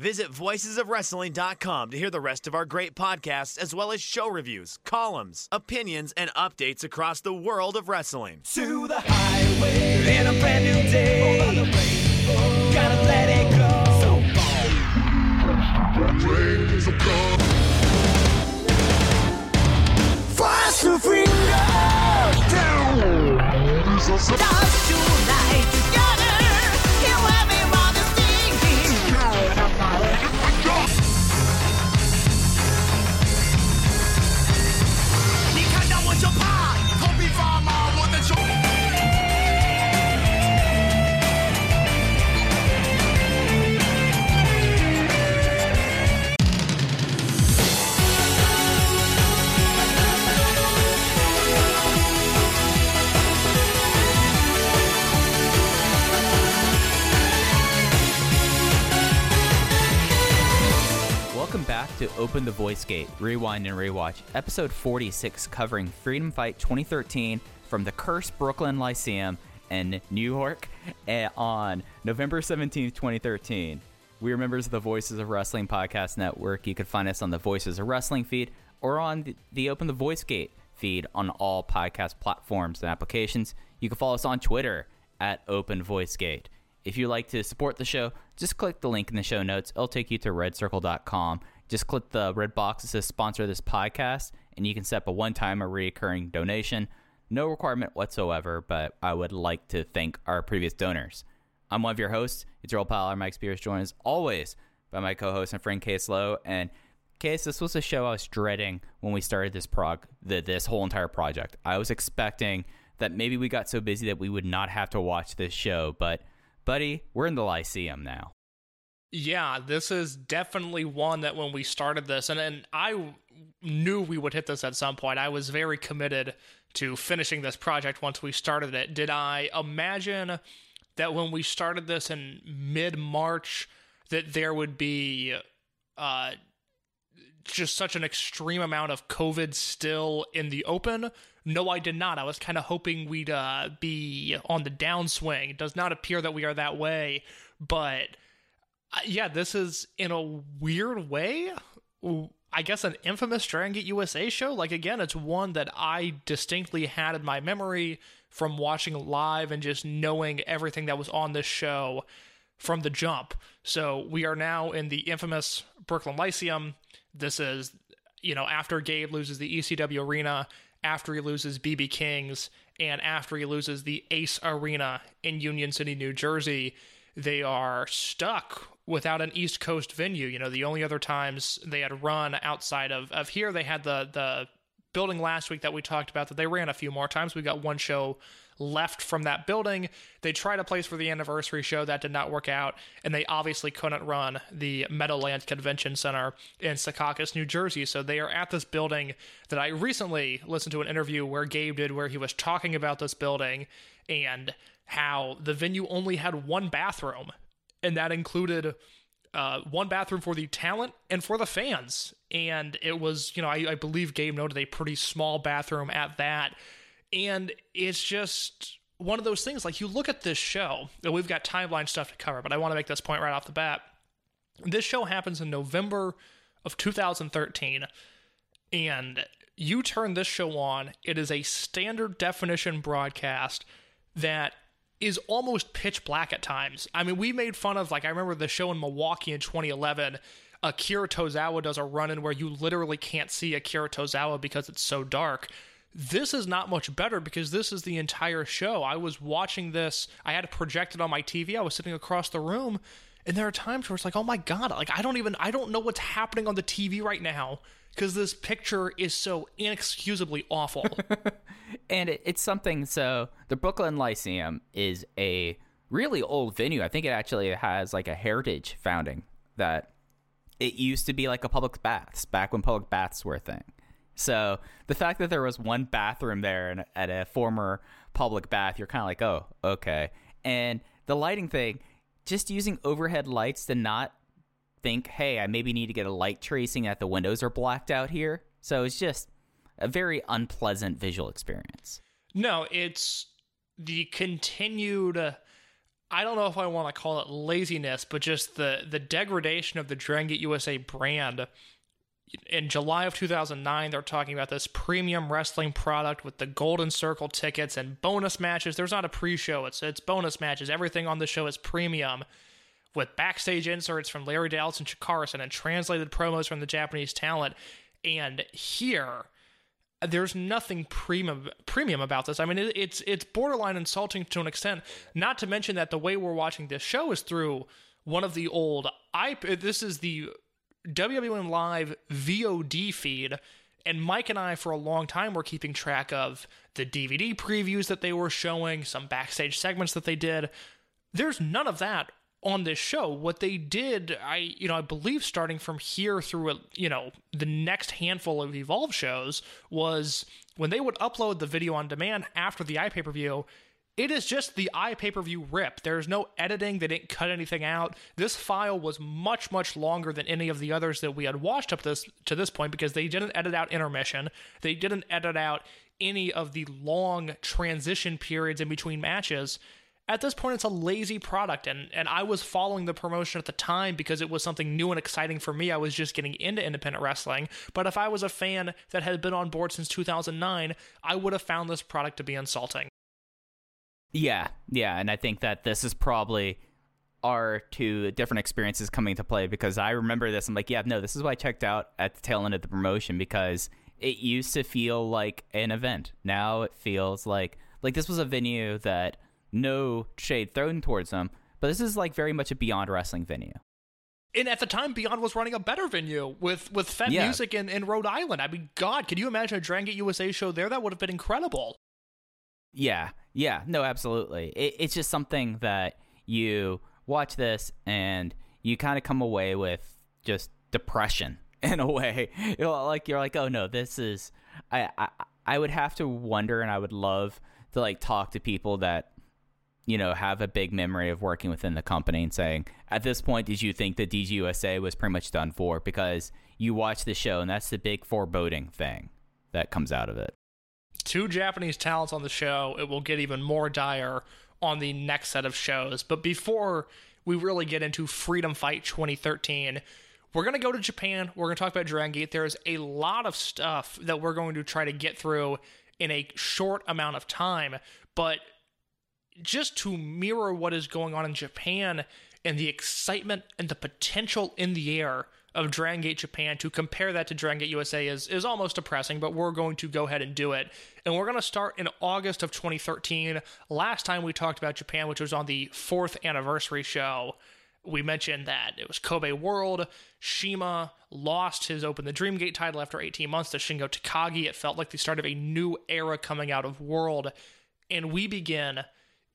Visit voicesofwrestling.com to hear the rest of our great podcasts, as well as show reviews, columns, opinions, and updates across the world of wrestling. To the highway in a brand new day. Gotta let it go. Fast to finger down. Dance tonight your pie. Welcome back to Open the Voice Gate, Rewind and Rewatch, episode 46, covering Freedom Fight 2013 from the Cursed Brooklyn Lyceum in New York eh, on November 17th, 2013. We are members of the Voices of Wrestling Podcast Network. You can find us on the Voices of Wrestling feed or on the, the Open the Voice Gate feed on all podcast platforms and applications. You can follow us on Twitter at Open Voice Gate. If you'd like to support the show, just click the link in the show notes. It'll take you to redcircle.com. Just click the red box that says sponsor this podcast, and you can set up a one time or recurring donation. No requirement whatsoever, but I would like to thank our previous donors. I'm one of your hosts. It's your old pal, Mike Spears, joined as always by my co host and friend Case Lowe. And Case, this was a show I was dreading when we started this prog, the, this whole entire project. I was expecting that maybe we got so busy that we would not have to watch this show, but buddy, we're in the Lyceum now. Yeah, this is definitely one that when we started this, and, and I knew we would hit this at some point. I was very committed to finishing this project once we started it. Did I imagine that when we started this in mid March, that there would be uh, just such an extreme amount of COVID still in the open? No, I did not. I was kind of hoping we'd uh, be on the downswing. It does not appear that we are that way, but yeah, this is in a weird way. I guess an infamous Dragon Gate USA show. Like again, it's one that I distinctly had in my memory from watching live and just knowing everything that was on this show from the jump. So we are now in the infamous Brooklyn Lyceum. This is, you know, after Gabe loses the ECW arena, after he loses BB Kings, and after he loses the Ace Arena in Union City, New Jersey, they are stuck without an East Coast venue. You know, the only other times they had run outside of, of here, they had the the building last week that we talked about that they ran a few more times. We got one show left from that building. They tried a place for the anniversary show that did not work out, and they obviously couldn't run the Meadowlands Convention Center in Secaucus, New Jersey. So they are at this building that I recently listened to an interview where Gabe did where he was talking about this building and how the venue only had one bathroom, and that included uh, one bathroom for the talent and for the fans. And it was, you know, I, I believe Gabe noted a pretty small bathroom at that. And it's just one of those things. Like you look at this show, and we've got timeline stuff to cover, but I want to make this point right off the bat. This show happens in November of 2013, and you turn this show on, it is a standard definition broadcast that is almost pitch black at times. I mean, we made fun of like I remember the show in Milwaukee in 2011. Akira Tozawa does a run in where you literally can't see Akira Tozawa because it's so dark. This is not much better because this is the entire show. I was watching this, I had it projected on my TV. I was sitting across the room, and there are times where it's like, oh my God, like I don't even, I don't know what's happening on the TV right now because this picture is so inexcusably awful. and it, it's something. So the Brooklyn Lyceum is a really old venue. I think it actually has like a heritage founding that it used to be like a public baths back when public baths were a thing. So the fact that there was one bathroom there and at a former public bath, you're kind of like, oh, okay. And the lighting thing, just using overhead lights to not think, hey, I maybe need to get a light tracing that the windows are blacked out here. So it's just a very unpleasant visual experience. No, it's the continued. Uh, I don't know if I want to call it laziness, but just the the degradation of the Dragon Gate USA brand. In July of 2009, they're talking about this premium wrestling product with the Golden Circle tickets and bonus matches. There's not a pre-show; it's it's bonus matches. Everything on the show is premium, with backstage inserts from Larry Dallas and Chikarason and translated promos from the Japanese talent. And here, there's nothing premium premium about this. I mean, it, it's it's borderline insulting to an extent. Not to mention that the way we're watching this show is through one of the old i. This is the WWN Live VOD feed, and Mike and I for a long time were keeping track of the DVD previews that they were showing, some backstage segments that they did. There's none of that on this show. What they did, I you know, I believe starting from here through you know the next handful of Evolve shows was when they would upload the video on demand after the iPay per view. It is just the iPay per view rip. There's no editing. They didn't cut anything out. This file was much much longer than any of the others that we had watched up this to this point because they didn't edit out intermission. They didn't edit out any of the long transition periods in between matches at this point it's a lazy product and and I was following the promotion at the time because it was something new and exciting for me. I was just getting into independent wrestling, but if I was a fan that had been on board since 2009, I would have found this product to be insulting. Yeah, yeah, and I think that this is probably our two different experiences coming to play because I remember this. I'm like, yeah, no, this is why I checked out at the tail end of the promotion because it used to feel like an event. Now it feels like like this was a venue that no shade thrown towards them, but this is like very much a Beyond Wrestling venue. And at the time, Beyond was running a better venue with with Fete Yeah. Music in, in Rhode Island. I mean, God, can you imagine a Dragon Gate USA show there? That would have been incredible. Yeah, yeah, no, absolutely. It, it's just something that you watch this and you kind of come away with just depression in a way. You know, like you're like, oh no, this is. I, I I would have to wonder, and I would love to like talk to people that you know have a big memory of working within the company and saying, at this point, did you think that DGUSA was pretty much done for? Because you watch the show, and that's the big foreboding thing that comes out of it. two Japanese talents on the show, it will get even more dire on the next set of shows. But before we really get into Freedom Fight 2013, we're going to go to Japan. We're going to talk about Dragon Gate. There's a lot of stuff that we're going to try to get through in a short amount of time. But just to mirror what is going on in Japan and the excitement and the potential in the air of Dragon Gate Japan to compare that to Dragon Gate USA is is almost depressing, but we're going to go ahead and do it. And we're going to start in August of 2013. Last time we talked about Japan, which was on the fourth anniversary show, we mentioned that it was Kobe World. CIMA lost his Open the Dream Gate title after 18 months to Shingo Takagi. It felt like the start of a new era coming out of World. And we begin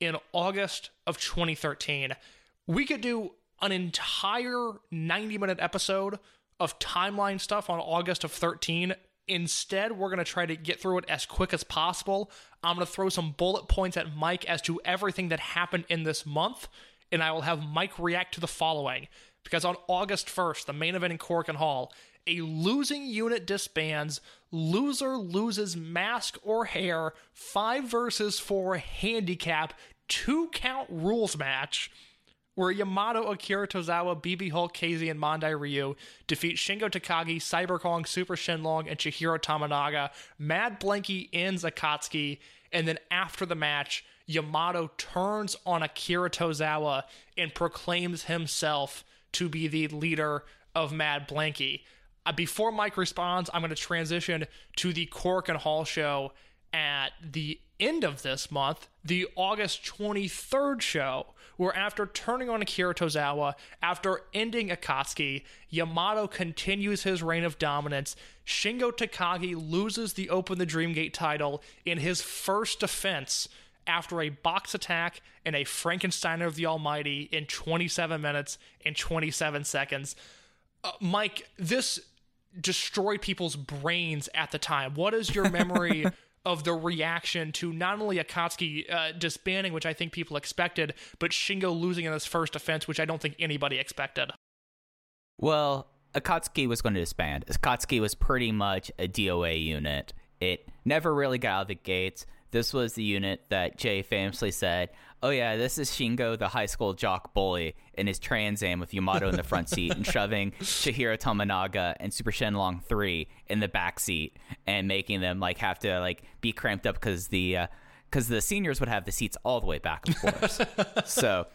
in August of 2013. We could do an entire 90 minute episode of timeline stuff on August of 13. Instead, we're going to try to get through it as quick as possible. I'm going to throw some bullet points at Mike as to everything that happened in this month, and I will have Mike react to the following. Because on August 1st, the main event in Korakuen Hall, a losing unit disbands, loser loses mask or hair, 5 versus 4 handicap, 2 count rules match where Yamato, Akira Tozawa, BB Hulk, KZ, and Mondai Ryu defeat Shingo Takagi, Cyber Kong, Super Shenlong, and Chihiro Tominaga. Mad Blankey ends Akatsuki, and then after the match, Yamato turns on Akira Tozawa and proclaims himself to be the leader of Mad Blankey. Uh, before Mike responds, I'm going to transition to the Korakuen Hall show at the end of this month, the August 23rd show, where after turning on Akira Tozawa, after ending Akatsuki, Yamato continues his reign of dominance. Shingo Takagi loses the Open the Dreamgate title in his first defense after a box attack and a Frankensteiner of the Almighty in 27 minutes and 27 seconds. Uh, Mike, this destroyed people's brains at the time. What is your memory of the reaction to not only Akatsuki uh, disbanding, which I think people expected, but Shingo losing in his first defense, which I don't think anybody expected? Well, Akatsuki was going to disband. Akatsuki was pretty much a DOA unit. It never really got out of the gates. This was the unit that Jay famously said, "Oh yeah, this is Shingo, the high school jock bully, in his Trans Am with Yamato in the front seat and shoving Chihiro Tominaga and Super Shenlong three in the back seat and making them like have to like be cramped up because the because the seniors would have the seats all the way back, of course. so."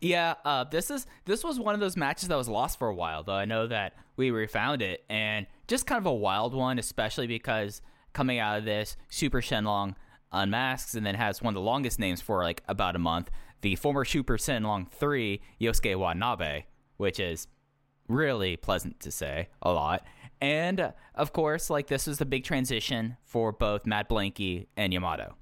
Yeah, uh, this is this was one of those matches that was lost for a while, though I know that we refound it, and just kind of a wild one, especially because coming out of this, Super Shenlong unmasks and then has one of the longest names for like about a month. The former Super Shenlong 3, Yosuke Watanabe, which is really pleasant to say a lot. And of course, like this was the big transition for both Mad Blankey and Yamato.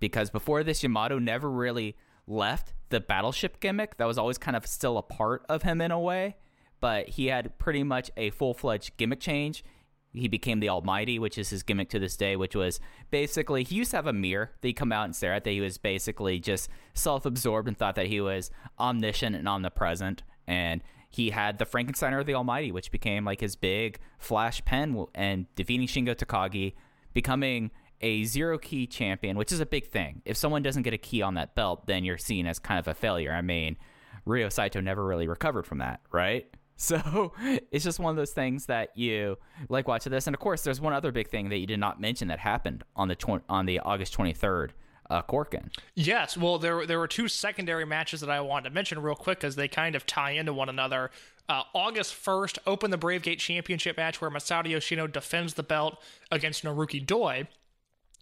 Because before this, Yamato never really left the battleship gimmick. That was always kind of still a part of him in a way. But he had pretty much a full fledged gimmick change he became the Almighty, which is his gimmick to this day, which was basically he used to have a mirror that he'd come out and stare at that he was basically just self absorbed and thought that he was omniscient and omnipresent. And he had the Frankensteiner of the Almighty, which became like his big flash pen and defeating Shingo Takagi, becoming a zero key champion, which is a big thing. If someone doesn't get a key on that belt, then you're seen as kind of a failure. I mean, Ryo Saito never really recovered from that, right? So it's just one of those things that you like watching this. And of course, there's one other big thing that you did not mention that happened on the tw- on the August 23rd. Uh, Korakuen. Yes, well, there there were two secondary matches that I wanted to mention real quick because they kind of tie into one another. Uh, August 1st, open the Brave Gate Championship match where Masato Yoshino defends the belt against Naruki Doi.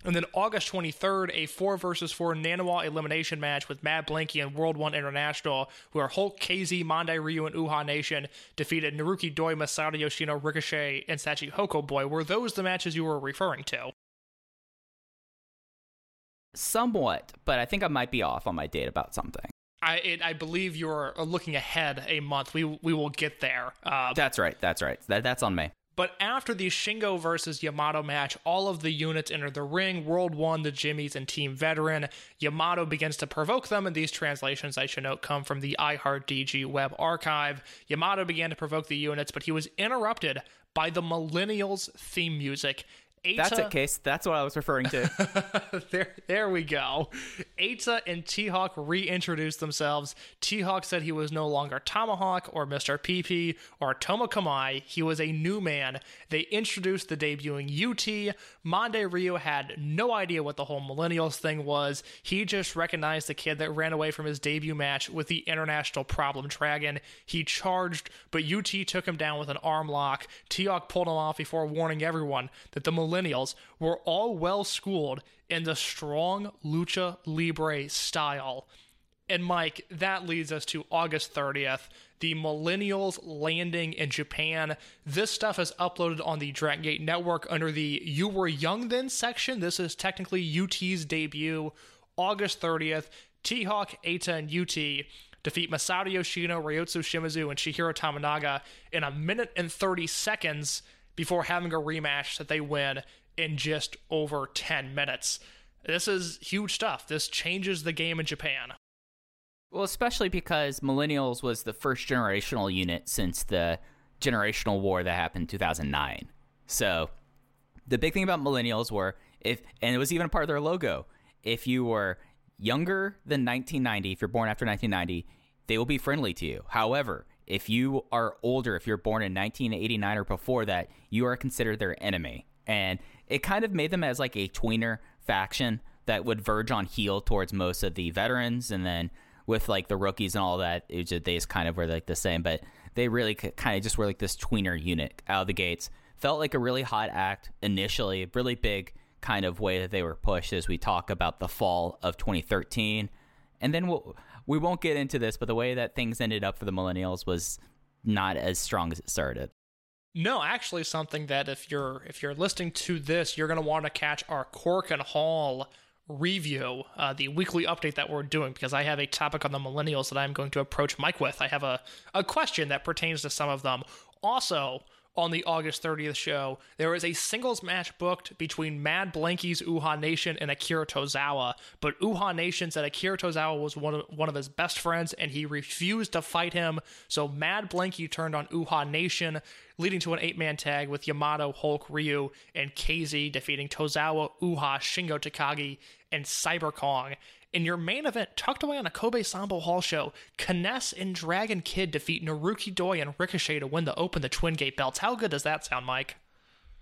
And then August 23rd, a 4 versus 4 Nanawa elimination match with Mad Blankey and World 1 International, where Hulk, KZ, Mondai Ryu, and Uha Nation defeated Naruki Doi, Masato Yoshino, Ricochet, and Sachihoko Boy. Were those the matches you were referring to? Somewhat, but I think I might be off on my date about something. I it, I believe you're looking ahead a month. We we will get there. Uh, That's right. That's right. That, that's on me. But after the Shingo versus Yamato match, all of the units enter the ring. World 1, the Jimmies, and Team Veteran. Yamato begins to provoke them, and these translations, I should note, come from the iHeartDG web archive. Yamato began to provoke the units, but he was interrupted by the Millennials theme music. That's it, Case. That's what I was referring to. there, there we go. Eita and T-Hawk reintroduced themselves. T-Hawk said he was no longer Tomahawk or Mr. PP or Tomokamai. He was a new man. They introduced the debuting UT. Mondai Ryu had no idea what the whole Millennials thing was. He just recognized the kid that ran away from his debut match with the International Problem Dragon. He charged, but UT took him down with an arm lock. T-Hawk pulled him off before warning everyone that the millennials were all well schooled in the strong lucha libre style. And Mike, that leads us to August 30th, the millennials landing in Japan. This stuff is uploaded on the Dragon Gate Network under the You Were Young Then section. This is technically UT's debut. August 30th, T Hawk, Eita, and UT defeat Masato Yoshino, Ryotsu Shimizu, and Chihiro Tominaga in a minute and 30 seconds before having a rematch that they win in just over 10 minutes. This is huge stuff. This changes the game in Japan. Well, especially because Millennials was the first generational unit since the generational war that happened in 2009. So, the big thing about Millennials were if, and it was even part of their logo, if you were younger than 1990, if you're born after 1990, they will be friendly to you. However, if you are older, if you're born in 1989 or before that, you are considered their enemy. And it kind of made them as like a tweener faction that would verge on heel towards most of the veterans, and then with like the rookies and all that, it just, they just kind of were like the same. But they really kind of just were like this tweener unit out of the gates. Felt like a really hot act initially, really big kind of way that they were pushed as we talk about the fall of 2013. And then we'll, we won't get into this, but the way that things ended up for the millennials was not as strong as it started. No, actually, something that if you're if you're listening to this, you're gonna want to catch our Korakuen Hall review, uh, the weekly update that we're doing, because I have a topic on the millennials that I'm going to approach Mike with. I have a a question that pertains to some of them. Also, on the August 30th show, there is a singles match booked between Mad Blankey's Uha Nation and Akira Tozawa. But Uha Nation said Akira Tozawa was one of, one of his best friends and he refused to fight him. So Mad Blankey turned on Uha Nation, leading to an eight man tag with Yamato, Hulk, Ryu, and KZ defeating Tozawa, Uha, Shingo Takagi, and Cyber Kong. In your main event, tucked away on a Kobe Sanbo Hall show, K-ness and Dragon Kid defeat Naruki Doi and Ricochet to win the Open the Twin Gate belts. How good does that sound, Mike?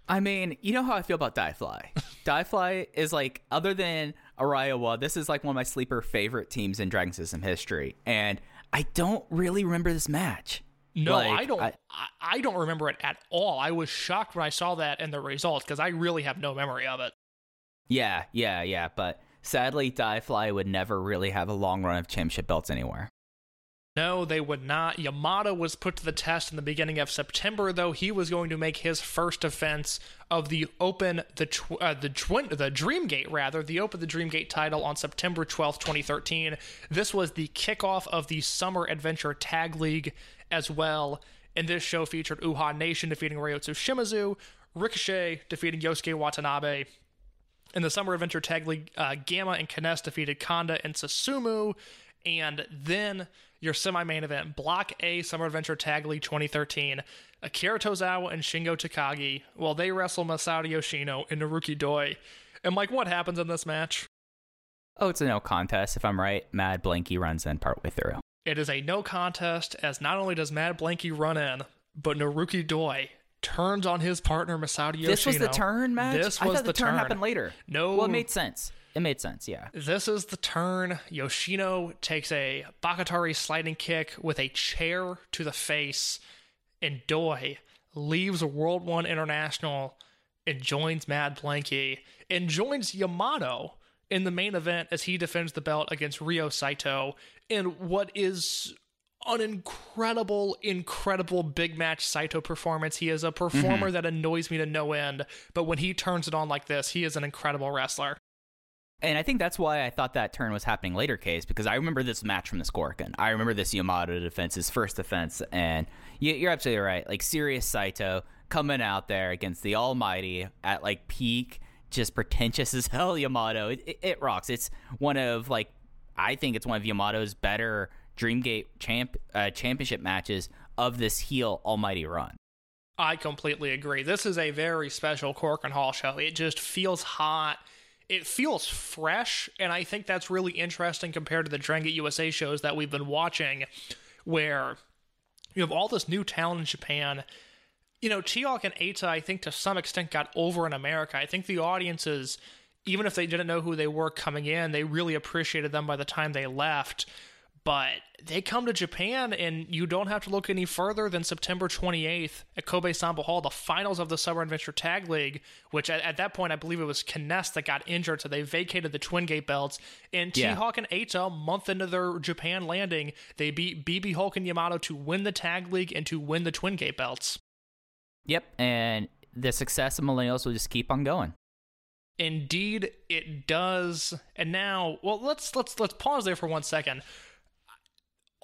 I mean, you know how I feel about Die Fly. Die Fly is like, other than Araiwa, this is like one of my sleeper favorite teams in Dragon System history. And I don't really remember this match. No, Like, I don't. I- I, I don't remember it at all. I was shocked when I saw that and the results because I really have no memory of it. Yeah, yeah, yeah. But sadly, Die Fly would never really have a long run of championship belts anywhere. No, they would not. Yamato was put to the test in the beginning of September, though he was going to make his first defense of the Open the tw- uh, the twin the Dreamgate rather the Open the Dreamgate title on September twelfth, twenty thirteen. This was the kickoff of the Summer Adventure Tag League as well. And this show featured Uha Nation defeating Ryotsu Shimizu, Ricochet defeating Yosuke Watanabe, in the Summer Adventure Tag League, uh, Gamma and K-ness defeated Kanda and Susumu. And then your semi main event, Block A Summer Adventure Tag League 2013. Akira Tozawa and Shingo Takagi, well, they wrestle Masato Yoshino and Naruki Doi. And, like, what happens in this match? Oh, it's a no contest. If I'm right, Mad Blankey runs in partway through. It is a no contest, as not only does Mad Blankey run in, but Naruki Doi turns on his partner Masato Yoshino. This was the turn match? This I thought the, turn, turn happened later. No. Well, it made sense. It made sense, yeah. This is the turn. Yoshino takes a Bakatare sliding kick with a chair to the face, and Doi leaves World One International and joins Mad Blankey and joins Yamato in the main event as he defends the belt against Ryo Saito in what is an incredible, incredible big match Saito performance. He is a performer mm-hmm. that annoys me to no end, but when he turns it on like this, he is an incredible wrestler. And I think that's why I thought that turn was happening later, Case, because I remember this match from the Scorpion. I remember this Yamato defense, his first defense, and you- you're absolutely right. Like, serious Saito coming out there against the Almighty at, like, peak, just pretentious as hell Yamato. It, it, it rocks. It's one of, like, I think it's one of Yamato's better Dreamgate champ uh, championship matches of this heel Almighty run. I completely agree. This is a very special Korakuen Hall show. It just feels hot. It feels fresh, and I think that's really interesting compared to the Drengate USA shows that we've been watching, where you have all this new talent in Japan. You know, T-Hawk and Eita, I think to some extent got over in America. I think the audiences, even if they didn't know who they were coming in, they really appreciated them by the time they left but they come to Japan, and you don't have to look any further than September 28th at Kobe Sanbo Hall, the finals of the Summer Adventure Tag League, which at, at that point I believe it was K-ness that got injured, so they vacated the Twin Gate belts. And Yeah. T-Hawk and Eita, a month into their Japan landing, they beat BB Hulk and Yamato to win the Tag League and to win the Twin Gate belts. Yep, and the success of Millennials will just keep on going. Indeed, it does. And now, well, let's let's let's pause there for one second.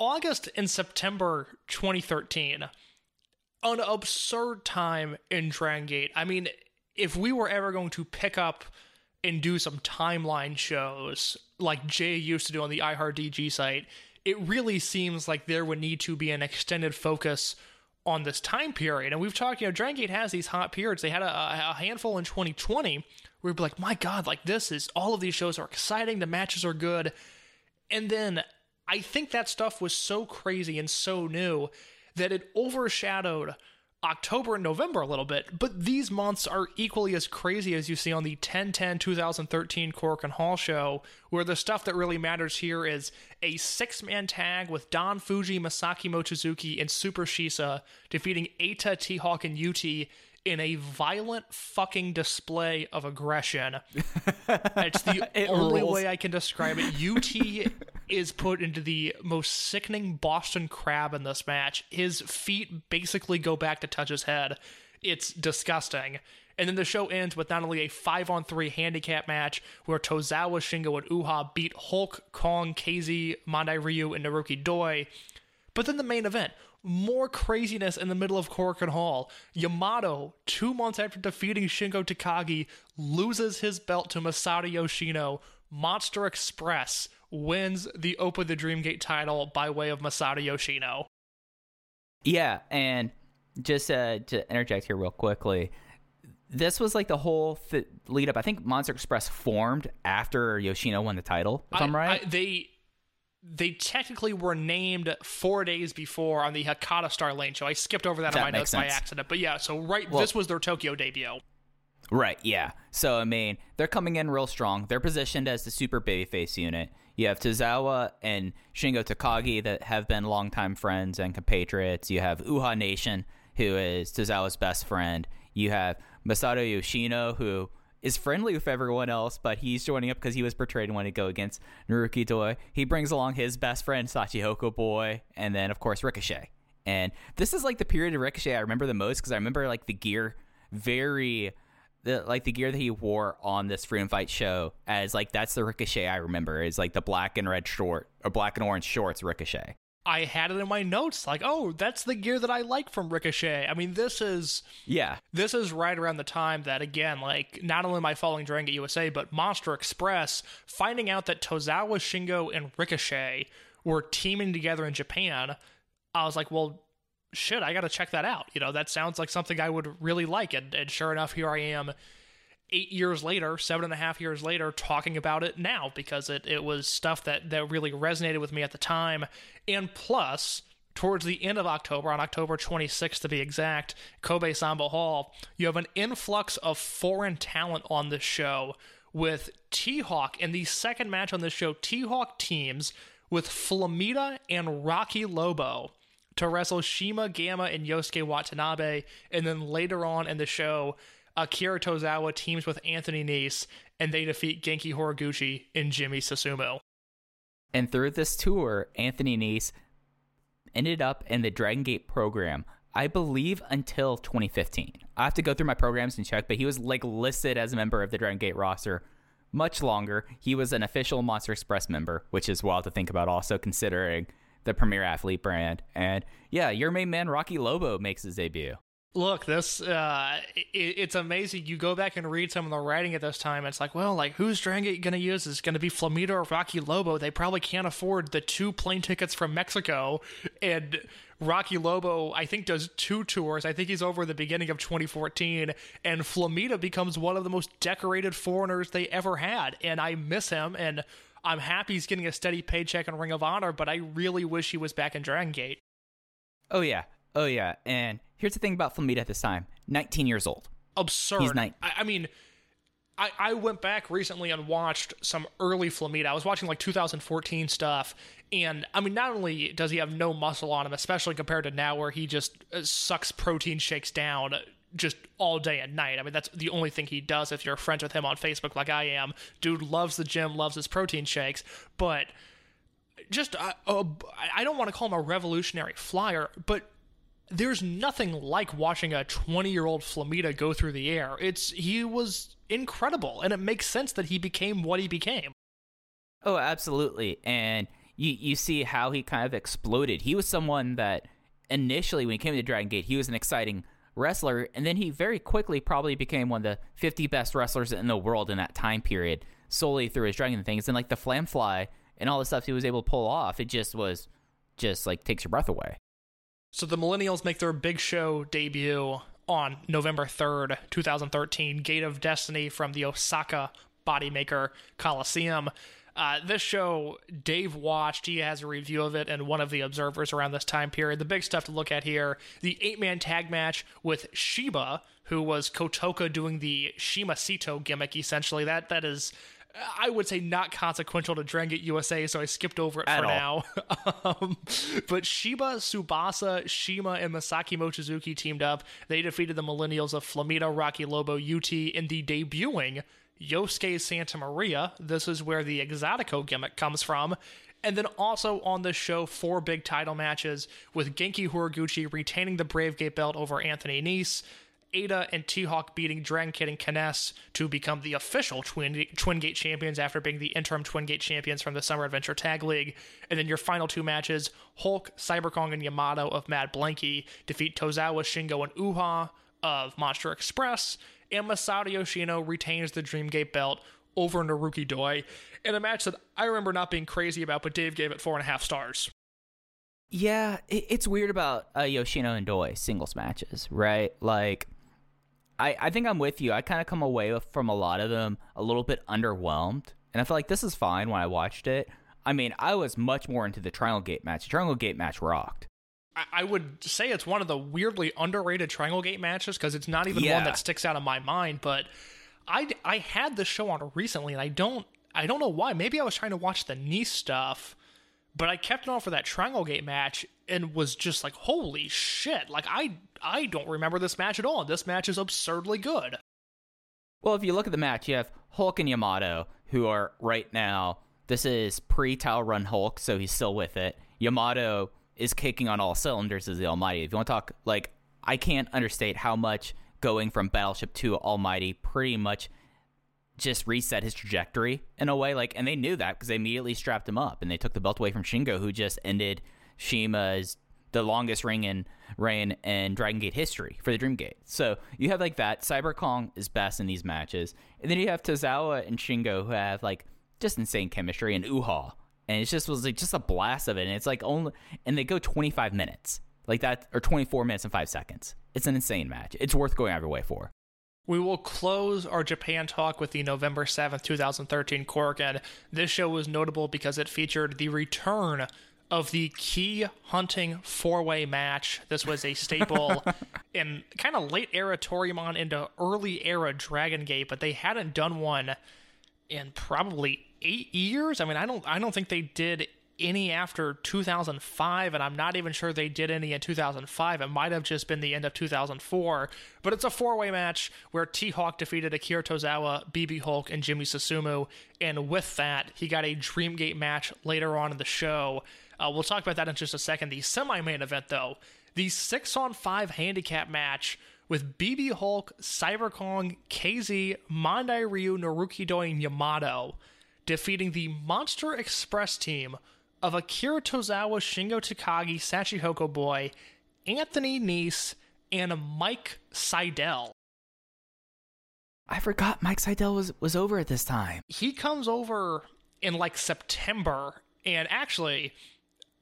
August and September 2013, an absurd time in Dragon Gate. I mean, if we were ever going to pick up and do some timeline shows like Jay used to do on the iHeartDG site, it really seems like there would need to be an extended focus on this time period. And we've talked, you know, Dragon Gate has these hot periods. They had a, a handful in 2020 where we'd be like, my God, like this is all of these shows are exciting, the matches are good. And then I think that stuff was so crazy and so new that it overshadowed October and November a little bit, but these months are equally as crazy as you see on the 1010 2013 Korakuen Hall show, where the stuff that really matters here is a six man tag with Don Fujii, Masaaki Mochizuki, and Super Shisa defeating Eita, T Hawk, and UT in a violent fucking display of aggression. it's the It only way I can describe it. UT is put into the most sickening Boston crab in this match. His feet basically go back to touch his head. It's disgusting. And then the show ends with not only a 5 on 3 handicap match where Tozawa, Shingo, and Uha beat Hulk, Kong, KZ, Mondai Ryu, and Naruki Doi, but then the main event, more craziness in the middle of Korakuen Hall. Yamato, two months after defeating Shingo Takagi, loses his belt to Masato Yoshino. Monster Express wins the Open the Dreamgate title by way of Masato Yoshino. Yeah, and just uh, to interject here real quickly, this was like the whole th- lead up. I think Monster Express formed after Yoshino won the title. If I, am right, I- they they technically were named four days before on the Hakata Star Lane show. I skipped over that, That on my notes by accident. But yeah, so right, Well- this was their Tokyo debut. Right, yeah. So I mean, they're coming in real strong. They're positioned as the super babyface unit. You have Tozawa and Shingo Takagi that have been longtime friends and compatriots. You have Uha Nation, who is Tozawa's best friend. You have Masato Yoshino, who is friendly with everyone else, but he's joining up because he was portrayed and wanted to go against Naruki Doi. He brings along his best friend, Sachihoko Boy, and then, of course, Ricochet. And this is like the period of Ricochet I remember the most because I remember like the gear very the like the gear that he wore on this freedom fight show as like that's the ricochet i remember is like the black and red short or black and orange shorts ricochet I had it in my notes, like, oh, that's the gear that I like from Ricochet. I mean, this is yeah. this is right around the time that again like not only am i following dragon Gate usa but monster express finding out that tozawa shingo and ricochet were teaming together in japan i was like well shit i gotta check that out. You know that sounds like something i would really like. And, and sure enough here i am eight years later, seven and a half years later, talking about it now because it, it was stuff that, that really resonated with me at the time. And plus, towards the end of October, on October 26th to be exact, Kobe Sanbo Hall, you have an influx of foreign talent on this show with T Hawk in the second match on this show. T Hawk teams with Flamita and Rocky Lobo to wrestle CIMA Gamma and Yosuke Watanabe, and then later on in the show, Akira Tozawa teams with Anthony Nese, and they defeat Genki Horiguchi and Jimmy Susumu. and through this tour anthony Nese ended up in the dragon gate program i believe until 2015 i have to go through my programs and check but he was like listed as a member of the dragon gate roster much longer. He was an official monster express member which is wild to think about also considering the premier athlete brand. And yeah your main man rocky lobo makes his debut Look, this uh, it, it's amazing. You go back and read some of the writing at this time. It's like, well, like who's Drangate going to use? Is going to be Flamita or Rocky Lobo? They probably can't afford the two plane tickets from Mexico, and Rocky Lobo, I think, does two tours. I think he's over the beginning of 2014, and Flamita becomes one of the most decorated foreigners they ever had, and I miss him. And I'm happy he's getting a steady paycheck in Ring of Honor, but I really wish he was back in Dragon Gate. Oh yeah, oh yeah. And here's the thing about Flamita at this time: 19 years old. absurd. He's nine. I, I mean, I, I went back recently and watched some early Flamita. I was watching like 2014 stuff, and I mean, not only does he have no muscle on him, especially compared to now where he just uh, sucks protein shakes down just all day and night. I mean, that's the only thing he does. If you're friends with him on Facebook, like I am, dude loves the gym, loves his protein shakes, but just uh, uh, I don't want to call him a revolutionary flyer, but there's nothing like watching a 20 year old Flamita go through the air. It's he was incredible, and it makes sense that he became what he became. Oh, absolutely. And you you see how he kind of exploded. He was someone that initially when he came to Dragon Gate, he was an exciting wrestler, and then he very quickly probably became one of the 50 best wrestlers in the world in that time period, solely through his dragon things and like the flam fly and all the stuff he was able to pull off. It just was just like takes your breath away. So the Millennials make their big show debut on November 3rd, 2013, Gate of Destiny from the Osaka Bodymaker Coliseum. Uh, this show, Dave watched. He has a review of it and one of the observers around this time period. The big stuff to look at here the eight man tag match with Sheba, who was Kotoka doing the Shima Sito gimmick, essentially. That That is. I would say not consequential to Dragon Gate USA, so I skipped over it At for all. now. um, but Shiba, Tsubasa, CIMA, and Masaaki Mochizuki teamed up. They defeated the Millennials of Flamita, Rocky Lobo, UT in the debuting Yosuke Santa Maria. This is where the Exotico gimmick comes from. And then also on the show, four big title matches with Genki Horiguchi retaining the Brave Gate belt over Anthony Nese. Eita and T-Hawk beating Dragon Kid and K-ness to become the official Twin, Twin Gate champions after being the interim Twin Gate champions from the Summer Adventure Tag League. And then your final two matches, Hulk, Cyberkong, and Yamato of Mad Blankey defeat Tozawa, Shingo, and Uha of Monster Express. And Masato Yoshino retains the Dream Gate belt over Naruki Doi in a match that I remember not being crazy about, but Dave gave it four and a half stars. Yeah, it's weird about uh, Yoshino and Doi singles matches, right? Like, I I think I'm with you. I kind of come away from a lot of them a little bit underwhelmed, and I feel like this is fine when I watched it. I mean, I was much more into the Triangle Gate match. The Triangle Gate match rocked. I- I would say it's one of the weirdly underrated Triangle Gate matches because it's not even one that sticks out in my mind. But I I had this show on recently, and I don't I don't know why. Maybe I was trying to watch the Nese stuff, but I kept on for that Triangle Gate match and was just like, holy shit! Like I I don't remember this match at all. This match is absurdly good. Well, if you look at the match, you have Hulk and Yamato, who are right now. This is pre-towel run Hulk, so he's still with it. Yamato is kicking on all cylinders as the Almighty. If you want to talk, like, I can't understate how much going from Battleship to Almighty pretty much just reset his trajectory in a way. Like, and they knew that because they immediately strapped him up and they took the belt away from Shingo, who just ended CIMA's the longest reign in reign in Dragon Gate history for the Dream Gate. So you have like that. Cyber Kong is best in these matches, and then you have Tozawa and Shingo who have like just insane chemistry and Uha, and it just was like just a blast of it. And it's like only and they go 25 minutes like that or 24 minutes and five seconds. It's an insane match. It's worth going out of your way for. We will close our Japan talk with the November 7th, 2013 Korakuen. This show was notable because it featured the return of the key hunting four way match. This was a staple in kind of late era Toryumon into early era Dragon Gate, but they hadn't done one in probably eight years. I mean, I don't I don't think they did any after 2005, and I'm not even sure they did any in 2005. It might have just been the end of 2004. But it's a four-way match where T-Hawk defeated Akira Tozawa, BB Hulk, and Jimmy Susumu, and with that, he got a Dreamgate match later on in the show. Uh, we'll talk about that in just a second. The semi-main event, though, the six-on-five handicap match with BB Hulk, Cyberkong, KZ, Mondai Ryu, Naruki Doi, and Yamato defeating the Monster Express team of Akira Tozawa, Shingo Takagi, Sachihoko Boy, Anthony Nese, and Mike Sydal. I forgot Mike Sydal was was over at this time. He comes over in like September, and actually,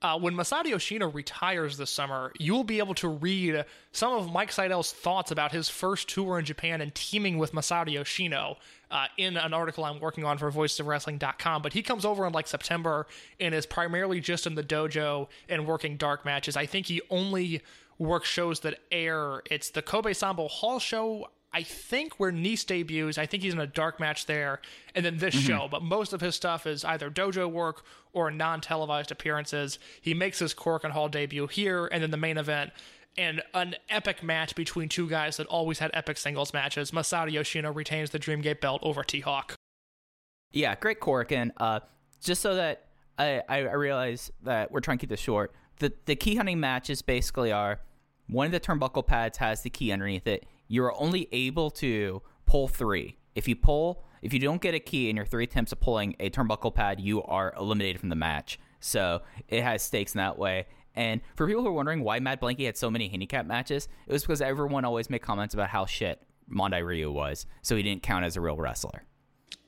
uh, when Masato Yoshino retires this summer, you will be able to read some of Mike Sydal's thoughts about his first tour in Japan and teaming with Masato Yoshino uh, in an article I'm working on for voicesofwrestling.com. But he comes over in like September and is primarily just in the dojo and working dark matches. I think he only works shows that air. It's the Kobe Sanbo Hall show. I think where Nese debuts, I think he's in a dark match there, and then this show. But most of his stuff is either dojo work or non televised appearances. He makes his Korakuen Hall debut here, and then the main event, and an epic match between two guys that always had epic singles matches. Masato Yoshino retains the Dreamgate belt over T Hawk. Yeah, great Corkin. Uh, just so that I, I I realize that we're trying to keep this short. The the key hunting matches basically are one of the turnbuckle pads has the key underneath it. You're only able to pull three. If you pull, if you don't get a key in your three attempts of pulling a turnbuckle pad, you are eliminated from the match. So it has stakes in that way. And for people who are wondering why Mad Blankey had so many handicap matches, it was because everyone always made comments about how shit Mondai Ryu was, so he didn't count as a real wrestler.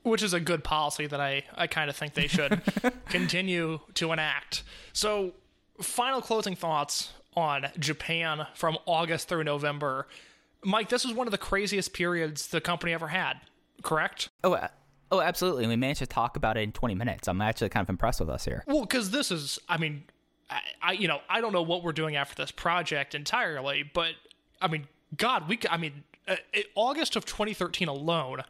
which is a good policy that I, I kind of think they should continue to enact. So, final closing thoughts on Japan from August through November. Mike, this was one of the craziest periods the company ever had, correct? Oh, uh, Oh, absolutely. We managed to talk about it in 20 minutes. I'm actually kind of impressed with us here. Well, because this is, I mean, I, I, you know, I don't know what we're doing after this project entirely, but I mean, God, we, I mean, uh, August of 2013 alone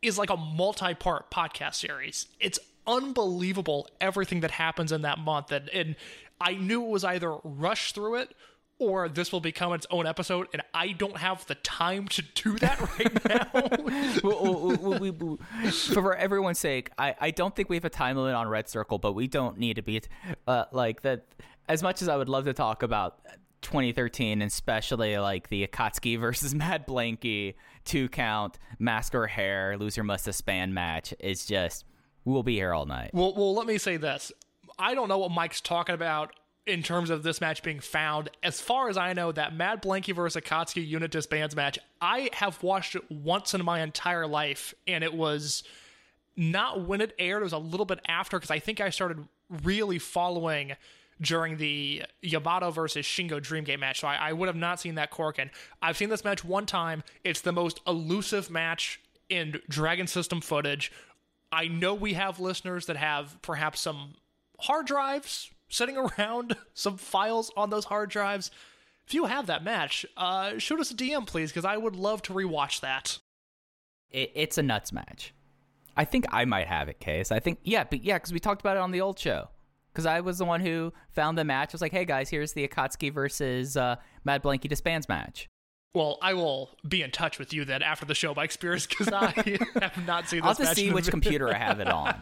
is like a multi-part podcast series. It's unbelievable everything that happens in that month, and and I knew it was either rush through it or this will become its own episode, and I don't have the time to do that right now. Well, well, we- we- for everyone's sake, I, I don't think we have a time limit on Red Circle, but we don't need to be uh, like that. As much as I would love to talk about 2013, and especially like the Akatsuki versus Mad Blankey two count mask or hair loser must disband match, is just we'll be here all night. Well, well, let me say this. I don't know what Mike's talking about in terms of this match being found. As far as I know, that Mad Blankey versus Akatsuki unit disbands match, I have watched it once in my entire life, and it was not when it aired. It was a little bit after because I think I started really following during the Yamato versus Shingo Dreamgate match. So I, I would have not seen that Corkin. I've seen this match one time. It's the most elusive match in Dragon System footage. I know we have listeners that have perhaps some hard drives sitting around, some files on those hard drives. If you have that match, uh, shoot us a DM, please, because I would love to rewatch that. It, it's a nuts match. I think I might have it, Case. I think yeah, but yeah, because we talked about it on the old show. Because I was the one who found the match. I was like, hey guys, here's the Akatsuki versus uh, Mad Blankey disbands match. Well, I will be in touch with you then after the show, Mike Spears, because I have not seen this I'll have to see which computer I have it on.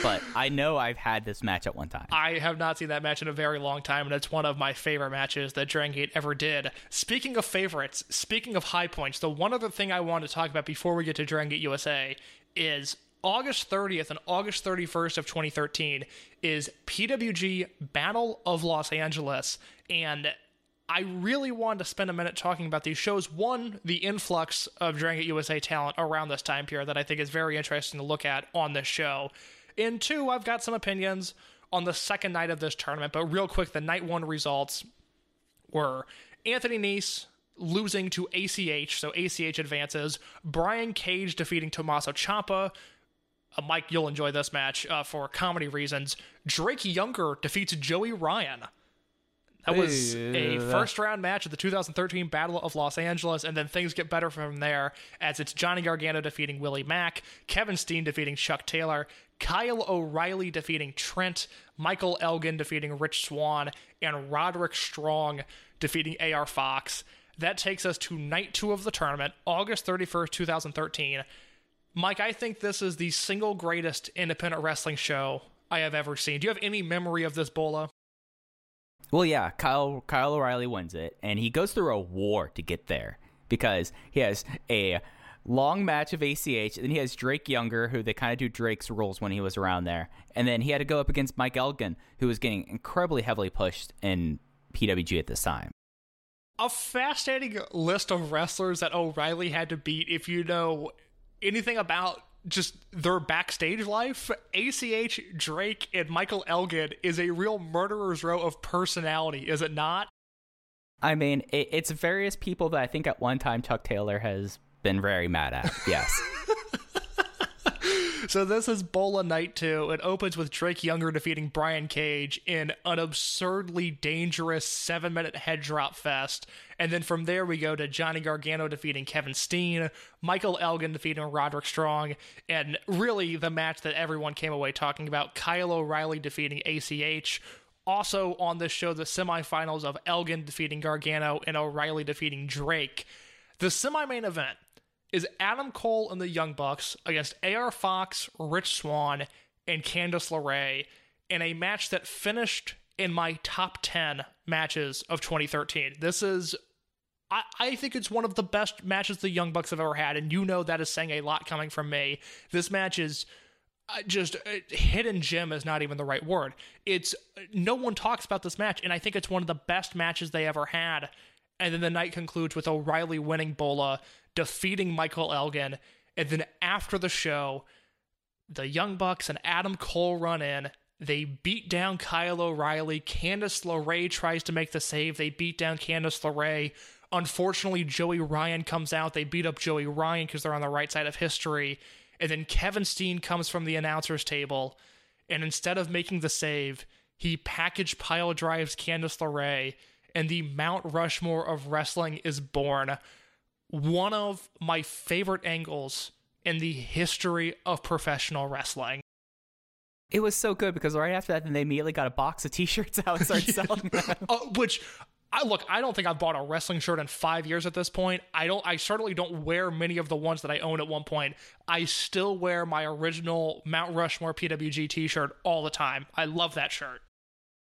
But I know I've had this match at one time. I have not seen that match in a very long time, and it's one of my favorite matches that Dragon Gate ever did. Speaking of favorites, speaking of high points, the one other thing I want to talk about before we get to Dragon Gate USA is August 30th and August 31st of 2013 is PWG Battle of Los Angeles, and I really wanted to spend a minute talking about these shows. One, the influx of Dragon USA talent around this time period that I think is very interesting to look at on this show. And two, I've got some opinions on the second night of this tournament. But real quick, the night one results were Anthony Nese losing to ACH, so ACH advances. Brian Cage defeating Tommaso Ciampa. Uh, Mike, you'll enjoy this match uh, for comedy reasons. Drake Younger defeats Joey Ryan. That was a uh, first round match of the 2013 Battle of Los Angeles, and then things get better from there as it's Johnny Gargano defeating Willie Mack, Kevin Steen defeating Chuck Taylor, Kyle O'Reilly defeating Trent, Michael Elgin defeating Rich Swann, and Roderick Strong defeating AR Fox. That takes us to night two of the tournament, August 31st, 2013. Mike, I think this is the single greatest independent wrestling show I have ever seen. Do you have any memory of this, Bola? Well, yeah, Kyle Kyle O'Reilly wins it, and he goes through a war to get there because he has a long match of ACH, and then he has Drake Younger, who they kind of do Drake's rules when he was around there, and then he had to go up against Mike Elgin, who was getting incredibly heavily pushed in PWG at this time. a fascinating list of wrestlers that O'Reilly had to beat if you know anything about just their backstage life. ACH, Drake, and Michael Elgin is a real murderer's row of personality, is it not? I mean, it, it's various people that I think at one time Chuck Taylor has been very mad at. Yes. So this is Bola Night 2. It opens with Drake Younger defeating Brian Cage in an absurdly dangerous seven minute head drop fest. And then from there we go to Johnny Gargano defeating Kevin Steen, Michael Elgin defeating Roderick Strong, and really the match that everyone came away talking about, Kyle O'Reilly defeating ACH. Also on this show, the semifinals of Elgin defeating Gargano and O'Reilly defeating Drake. The semi main event is Adam Cole and the Young Bucks against AR Fox, Rich Swann, and Candice LeRae in a match that finished in my top 10 matches of 2013. This is, I, I think it's one of the best matches the Young Bucks have ever had, and you know that is saying a lot coming from me. This match is uh, just uh, hidden gem is not even the right word. It's no one talks about this match, and I think it's one of the best matches they ever had. And then the night concludes with O'Reilly winning Bola, defeating Michael Elgin, and then after the show, the Young Bucks and Adam Cole run in. They beat down Kyle O'Reilly. Candice LeRae tries to make the save. They beat down Candice LeRae. Unfortunately, Joey Ryan comes out. They beat up Joey Ryan because they're on the right side of history. and then Kevin Steen comes from the announcer's table, and instead of making the save, he package pile drives Candice LeRae, and the Mount Rushmore of wrestling is born. One of my favorite angles in the history of professional wrestling. It was so good because right after that, then they immediately got a box of T-shirts out and started selling them. Uh, which I look, I don't think I've bought a wrestling shirt in five years at this point. I don't. I certainly don't wear many of the ones that I owned at one point. I still wear my original Mount Rushmore PWG T-shirt all the time. I love that shirt.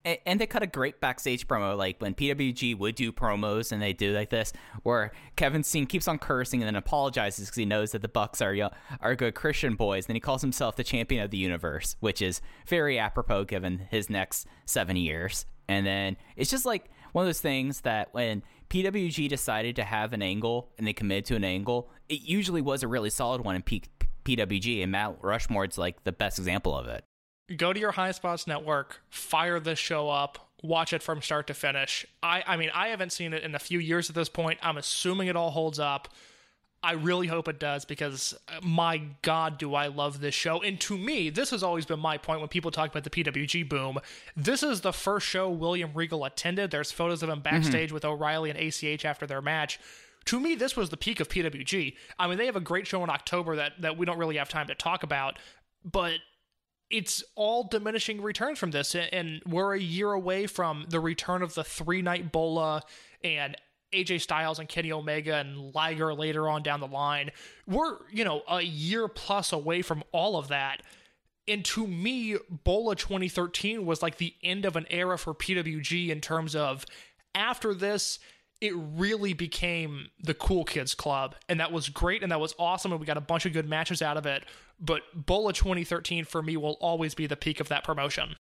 And, and they cut a great backstage promo, like when PWG would do promos and they do like this, where Kevin Steen keeps on cursing and then apologizes because he knows that the Bucks are young, are good Christian boys. Then he calls himself the champion of the universe, which is very apropos given his next seven years. And then it's just like one of those things that when PWG decided to have an angle and they committed to an angle, it usually was a really solid one in P- PWG, and Mount Rushmore's like the best example of it. Go to your High Spots network, fire this show up, watch it from start to finish. I, I mean, I haven't seen it in a few years at this point. I'm assuming it all holds up. I really hope it does because uh, my God, do I love this show. And to me, this has always been my point when people talk about the PWG boom. This is the first show William Regal attended. There's photos of him backstage with O'Reilly and ACH after their match. To me, this was the peak of PWG. I mean, they have a great show in October that, that we don't really have time to talk about, but it's all diminishing returns from this and we're a year away from the return of the three night bola and AJ Styles and Kenny Omega and Liger later on down the line. We're, you know, a year plus away from all of that. And to me, Bola 2013 was like the end of an era for PWG in terms of after this, it really became the cool kids club. And that was great and that was awesome. And we got a bunch of good matches out of it. But Bola 2013 for me will always be the peak of that promotion.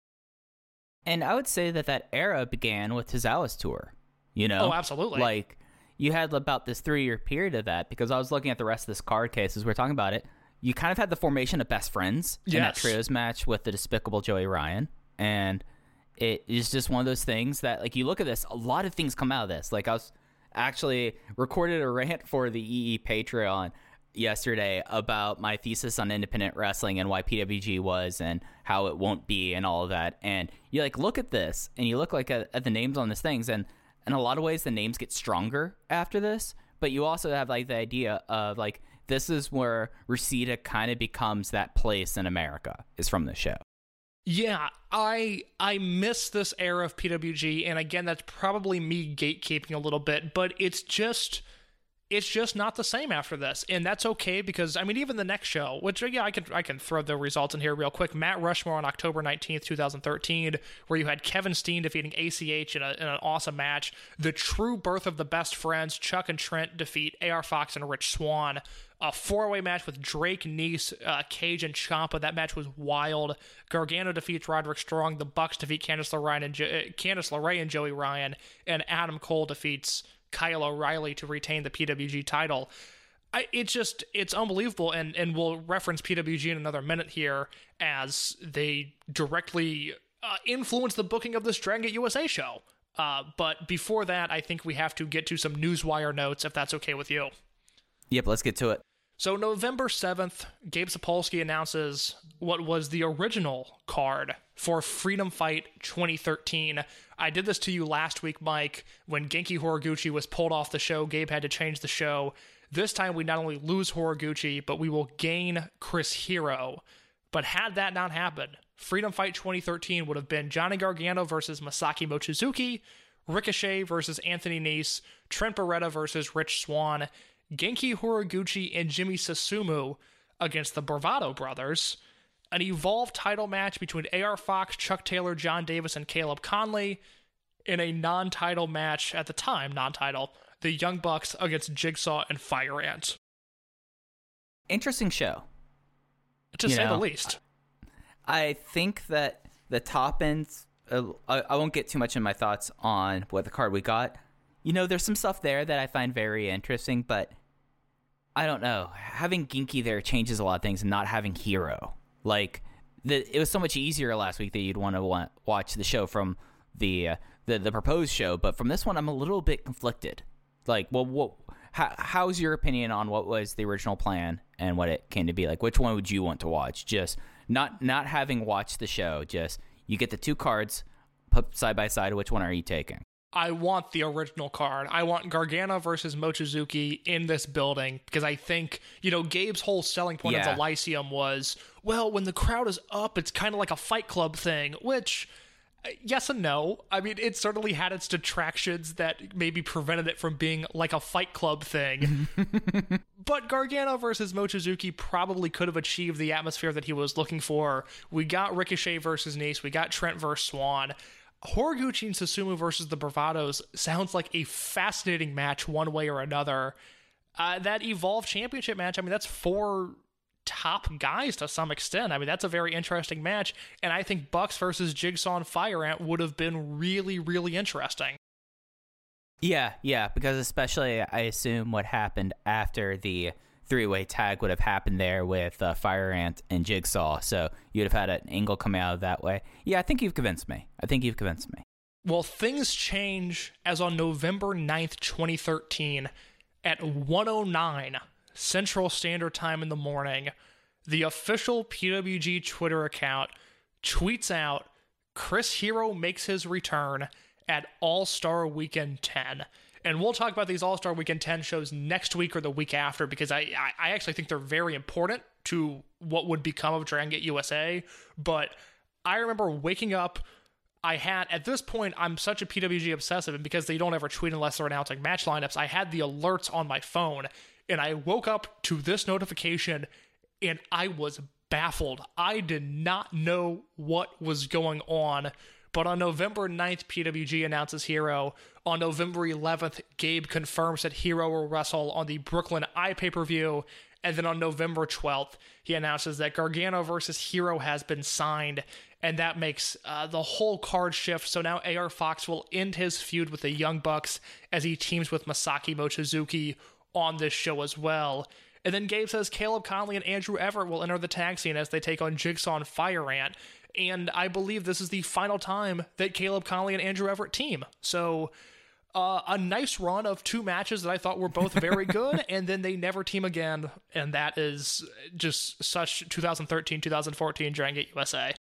And I would say that that era began with Tozawa's tour. You know? Oh, absolutely. Like, you had about this three year period of that because I was looking at the rest of this card case as we are talking about it. You kind of had the formation of best friends in that trios match with the despicable Joey Ryan. And it is just one of those things that, like, you look at this, a lot of things come out of this. Like, I was actually recorded a rant for the EE Patreon yesterday about my thesis on independent wrestling and why PWG was and how it won't be and all of that. And you like look at this and you look like at, at the names on these things and in a lot of ways the names get stronger after this, but you also have like the idea of like this is where Reseda kind of becomes that place in America is from the show. Yeah, I I miss this era of PWG, and again, that's probably me gatekeeping a little bit, but it's just it's just not the same after this, and that's okay because I mean, even the next show, which yeah, I can I can throw the results in here real quick. Matt Rushmore on October nineteenth, two thousand thirteen, where you had Kevin Steen defeating ACH in, a, in an awesome match. The true birth of the best friends, Chuck and Trent defeat AR Fox and Rich Swann. A four-way match with Drake, Nese, uh, Cage, and Ciampa. That match was wild. Gargano defeats Roderick Strong. The Bucks defeat Candice LeRae and, jo- uh, Candice LeRae and Joey Ryan, and Adam Cole defeats Kyle O'Reilly to retain the PWG title. I, it's just it's unbelievable, and and we'll reference PWG in another minute here as they directly uh, influence the booking of this Dragon Gate USA show. Uh, but before that, I think we have to get to some newswire notes, if that's okay with you. Yep, let's get to it. So November 7th, Gabe Sapolsky announces what was the original card for Freedom Fight 2013. I did this to you last week, Mike, when Genki Horiguchi was pulled off the show. Gabe had to change the show. This time we not only lose Horiguchi, but we will gain Chris Hero. But had that not happened, Freedom Fight 2013 would have been Johnny Gargano versus Masaaki Mochizuki, Ricochet versus Anthony Nese, Trent Beretta versus Rich Swann, Genki Horiguchi and Jimmy Susumu against the Bravado brothers, an evolved title match between AR Fox, Chuck Taylor, John Davis, and Caleb Konley, in a non title match at the time, non title, the Young Bucks against Jigsaw and Fire Ant. Interesting show. To You say the least. I think that the top ends. Uh, I, I won't get too much in my thoughts on what the card we got. You know, there's some stuff there that I find very interesting, but I don't know. Having Genki there changes a lot of things, and not having Hero. Like, the, it was so much easier last week that you'd want to want, watch the show from the, uh, the the proposed show, but from this one, I'm a little bit conflicted. Like, well, what? How, how's your opinion on what was the original plan, and what it came to be like. Which one would you want to watch? Just not not having watched the show, just you get the two cards put side by side. Which one are you taking? I want the original card. I want Gargano versus Mochizuki in this building because I think, you know, Gabe's whole selling point Yeah. of the Lyceum was, well, when the crowd is up, it's kind of like a fight club thing, which, uh, yes and no. I mean, it certainly had its detractions that maybe prevented it from being like a fight club thing. but Gargano versus Mochizuki probably could have achieved the atmosphere that he was looking for. We got Ricochet versus Nese, we got Trent versus Swann. Horiguchi and Susumu versus the Bravados sounds like a fascinating match one way or another. Uh, that Evolve Championship match, I mean, that's four top guys to some extent. I mean, that's a very interesting match, and I think Bucks versus Jigsaw and Fire Ant would have been really, really interesting. Yeah, yeah, because especially I assume what happened after the three-way tag would have happened there with uh, Fire Ant and Jigsaw, so you'd have had an angle coming out of that way. Yeah, I think you've convinced me. I think you've convinced me. Well, things change as on November 9th, 2013, at 109 Central Standard Time in the morning, the official PWG Twitter account tweets out Chris Hero makes his return at All Star Weekend 10. And we'll talk about these All Star Weekend 10 shows next week or the week after because I, I, actually think they're very important to what would become of Dragon Gate USA. But I remember waking up I had at this point I'm such a PWG obsessive, and because they don't ever tweet unless they're announcing match lineups, I had the alerts on my phone, and I woke up to this notification, and I was baffled. I did not know what was going on. But on November 9th, PWG announces Hero. On November 11th, Gabe confirms that Hero will wrestle on the Brooklyn Eye pay per view. And then on November 12th, he announces that Gargano versus Hero has been signed. And that makes uh, the whole card shift. So now AR Fox will end his feud with the Young Bucks as he teams with Masaaki Mochizuki on this show as well. And then Gabe says Caleb Konley and Andrew Everett will enter the tag scene as they take on Jigsaw and Fire Ant. And I believe this is the final time that Caleb Konley and Andrew Everett team. So uh, a nice run of two matches that I thought were both very good, and then they never team again. And that is just such 2013 2014 Dragon Gate USA.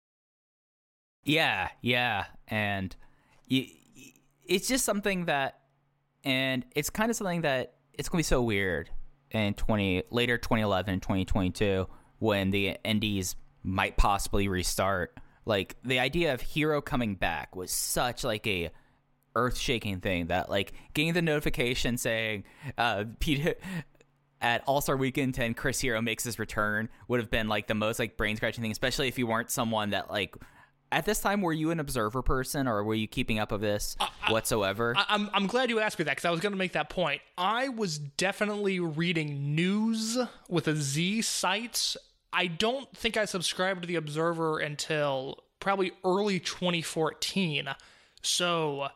Yeah, yeah, and y y- it's just something that, and it's kind of something that it's gonna be so weird in twenty later 2011 and 2022 when the indies might possibly restart. Like the idea of Hero coming back was such like a earth-shaking thing that like getting the notification saying uh Pete at All Star Weekend 10, Chris Hero makes his return would have been like the most like brain scratching thing, especially if you weren't someone that like at this time were you an observer person or were you keeping up of this whatsoever? I, I'm I'm glad you asked me that because I was going to make that point. I was definitely reading news with a Z sites. I don't think I subscribed to the Observer until probably early 2014. So.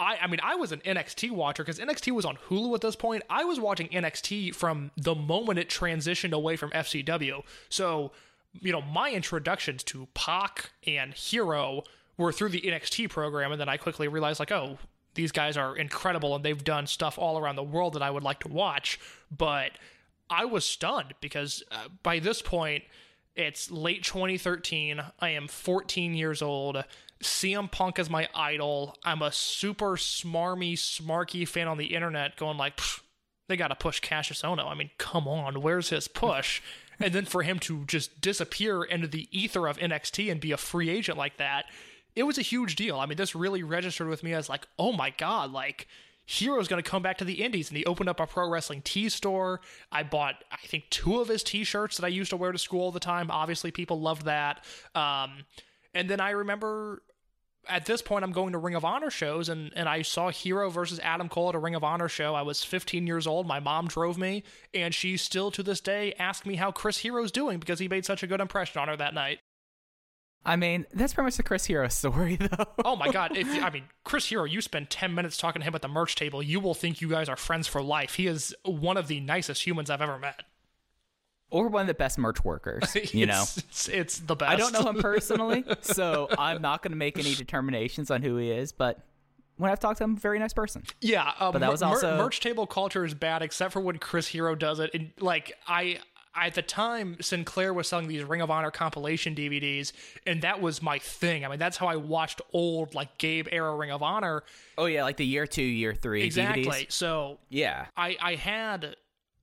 I, I mean, I was an NXT watcher because NXT was on Hulu at this point. I was watching NXT from the moment it transitioned away from FCW. So, you know, my introductions to Pac and Hero were through the NXT program, and then I quickly realized, like, oh, these guys are incredible and they've done stuff all around the world that I would like to watch. But I was stunned because uh, by this point, it's late 2013. I am 14 years old. CM Punk is my idol. I'm a super smarmy, smarky fan on the internet going like, they got to push Kassius Ohno. I mean, come on, where's his push? and then for him to just disappear into the ether of NXT and be a free agent like that, it was a huge deal. I mean, this really registered with me as like, oh my god, like Hero's going to come back to the Indies, and he opened up a pro wrestling tee store. I bought, I think, two of his T-shirts that I used to wear to school all the time. Obviously, people loved that. Um, and then I remember at this point I'm going to Ring of Honor shows and and I saw Hero versus Adam Cole at a Ring of Honor show. I was 15 years old. My mom drove me and she still to this day asks me how Chris Hero's doing because he made such a good impression on her that night. I mean, that's pretty much the Chris Hero story, though. Oh my god, if I mean Chris Hero, you spend 10 minutes talking to him at the merch table, you will think you guys are friends for life. He is one of the nicest humans I've ever met. Or one of the best merch workers, you know. It's, it's, it's the best. I don't know him personally, so I'm not going to make any determinations on who he is, but when I've talked to him, very nice person. Yeah, um, But that was mer- also- merch table culture is bad, except for when Chris Hero does it. And like I, at the time, Sinclair was selling these Ring of Honor compilation DVDs, and that was my thing. I mean, that's how I watched old, like, Gabe era Ring of Honor. Oh yeah, like the year two, year three Exactly. DVDs. So Yeah. I, I had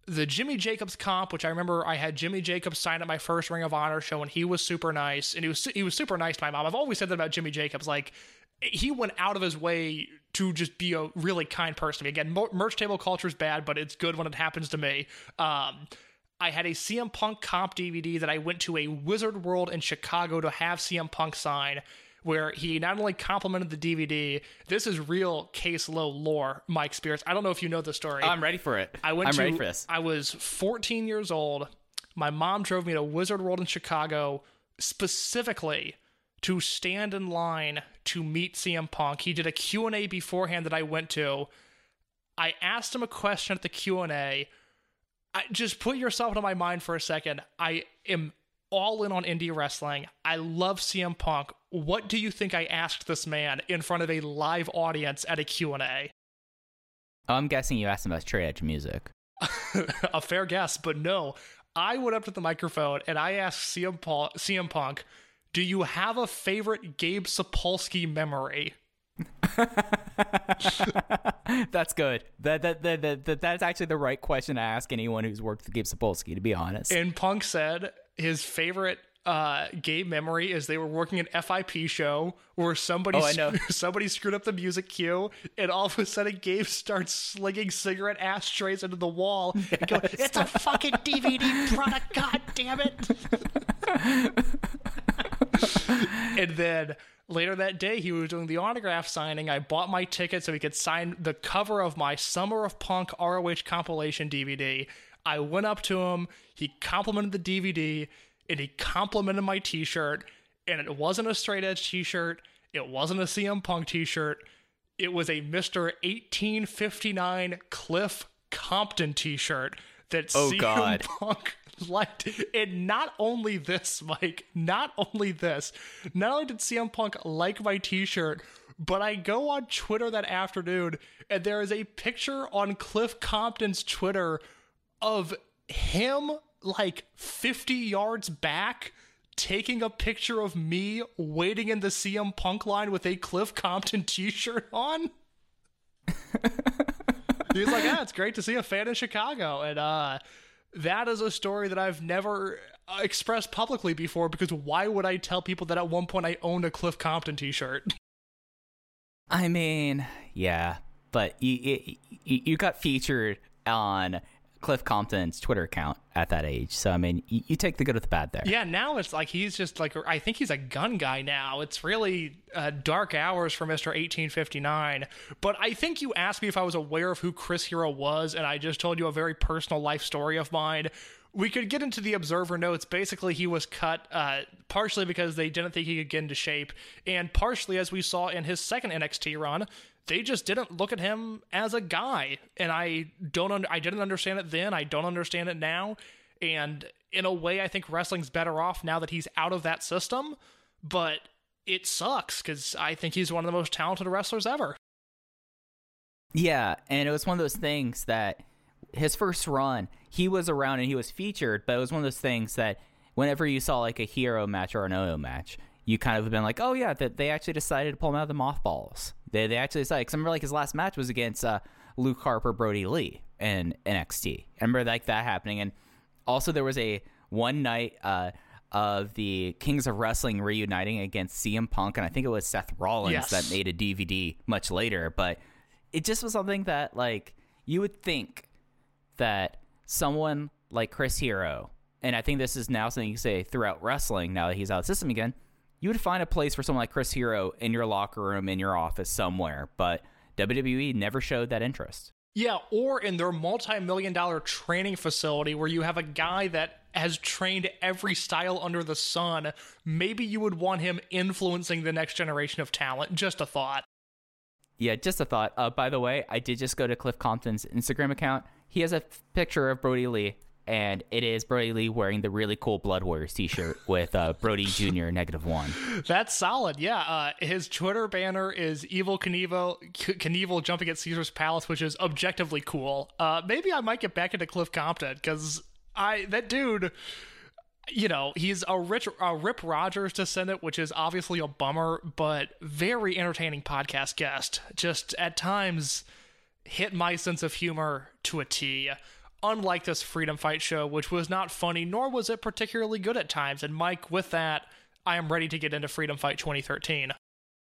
the Jimmy Jacobs comp, which I remember I had Jimmy Jacobs sign at my first Ring of Honor show, and he was super nice, and he was he was super nice to my mom. I've always said that about Jimmy Jacobs, like he went out of his way to just be a really kind person to me. Again, merch table culture is bad, but it's good when it happens to me. Um, I had a CM Punk comp DVD that I went to a Wizard World in Chicago to have CM Punk sign, where he not only complimented the DVD. This is real case low lore, Mike Spears. I don't know if you know the story. I'm ready for it. I went I'm to, ready for this. I was 14 years old. My mom drove me to Wizard World in Chicago specifically to stand in line to meet CM Punk. He did a Q&A beforehand that I went to. I asked him a question at the Q&A. I, just put yourself into my mind for a second. I am all in on indie wrestling. I love CM Punk. What do you think I asked this man in front of a live audience at a Q&A? I'm guessing you asked him about straight edge music. a fair guess, but no. I went up to the microphone and I asked CM, Paul, CM Punk, "Do you have a favorite Gabe Sapolsky memory?" That's good. That, that, that, that, that that's actually the right question to ask anyone who's worked with Gabe Sapolsky, to be honest. And Punk said his favorite uh, Gabe memory is they were working an FIP show where somebody Oh, I know. somebody screwed up the music cue, and all of a sudden Gabe starts slinging cigarette ashtrays into the wall. and going, it's a fucking DVD product. God damn it! and then later that day, he was doing the autograph signing. I bought my ticket so he could sign the cover of my Summer of Punk ROH compilation DVD. I went up to him. He complimented the DVD and he complimented my t shirt. And it wasn't a straight edge t shirt, it wasn't a CM Punk t shirt. It was a Mr. 1859 Cliff Compton t shirt that Oh, CM God. Punk liked. And not only this, Mike, not only this, not only did CM Punk like my t shirt, but I go on Twitter that afternoon and there is a picture on Cliff Compton's Twitter of him like 50 yards back taking a picture of me waiting in the CM Punk line with a Cliff Compton t-shirt on. He's like, "Yeah, it's great to see a fan in Chicago." And uh that is a story that I've never uh, expressed publicly before because why would I tell people that at one point I owned a Cliff Compton t-shirt? I mean, yeah, but you, you, you you got featured on Cliff Compton's Twitter account at that age. So, I mean, you, you take the good with the bad there. Yeah, now it's like he's just like I think he's a gun guy now. It's really uh, dark hours for Mister 1859. But I think you asked me if I was aware of who Chris Hero was, and I just told you a very personal life story of mine. We could get into the observer notes. Basically, he was cut uh, partially because they didn't think he could get into shape, and partially, as we saw in his second NXT run, they just didn't look at him as a guy. And I don't, un- I didn't understand it then. I don't understand it now. And in a way, I think wrestling's better off now that he's out of that system. But it sucks because I think he's one of the most talented wrestlers ever. Yeah, and it was one of those things that his first run, he was around and he was featured, but it was one of those things that whenever you saw like a hero match or an OO match, you kind of have been like, oh yeah, that they actually decided to pull him out of the mothballs. They they actually decided. Cause I remember like his last match was against uh, Luke Harper, Brodie Lee in NXT. I remember like that happening, and also there was a one night uh, of the Kings of Wrestling reuniting against CM Punk, and I think it was Seth Rollins Yes. that made a DVD much later, but it just was something that like you would think that someone like Chris Hero, and I think this is now something you say throughout wrestling now that he's out of the system again, you would find a place for someone like Chris Hero in your locker room, in your office somewhere, but WWE never showed that interest. Yeah, or in their multi million dollar training facility where you have a guy that has trained every style under the sun. Maybe you would want him influencing the next generation of talent. Just a thought. Yeah, just a thought. Uh, by the way, I did just go to Cliff Compton's Instagram account. He has a f- picture of Brodie Lee, and it is Brodie Lee wearing the really cool Blood Warriors T-shirt with uh, Brodie Jr. negative one. That's solid. Yeah. Uh, his Twitter banner is Evel Knievel, Knievel jumping at Caesar's Palace, which is objectively cool. Uh, maybe I might get back into Cliff Compton because I that dude, you know, he's a rich a Rip Rogers descendant, which is obviously a bummer, but very entertaining podcast guest. Just at times hit my sense of humor to a T. Unlike this Freedom Fight show, which was not funny, nor was it particularly good at times. And Mike, with that, I am ready to get into Freedom Fight 2013.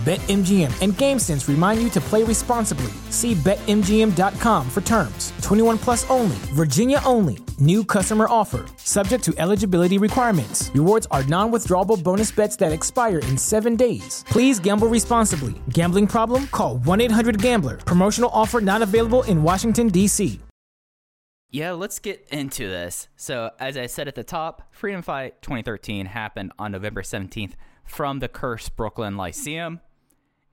BetMGM and GameSense remind you to play responsibly. See BetMGM.com for terms. 21 plus only, Virginia only. New customer offer. Subject to eligibility requirements. Rewards are non withdrawable bonus bets that expire in seven days. Please gamble responsibly. Gambling problem? Call 1 800 Gambler. Promotional offer not available in Washington, D.C. Yeah, let's get into this. So, as I said at the top, Freedom Fight 2013 happened on November 17th from the Curse Brooklyn Lyceum.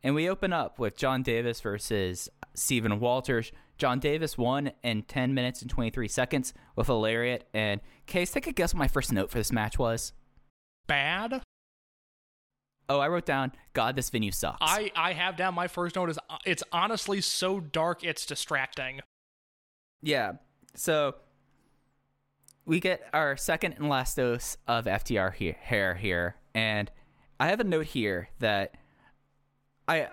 And we open up with John Davis versus Stephen Walters. John Davis won in 10 minutes and 23 seconds with a lariat. And Case, take a guess what my first note for this match was. Bad? Oh, I wrote down, God, this venue sucks. I, I have down my first note is uh, it's honestly so dark it's distracting. Yeah. So we get our second and last dose of FTR here, hair here, and I have a note here that I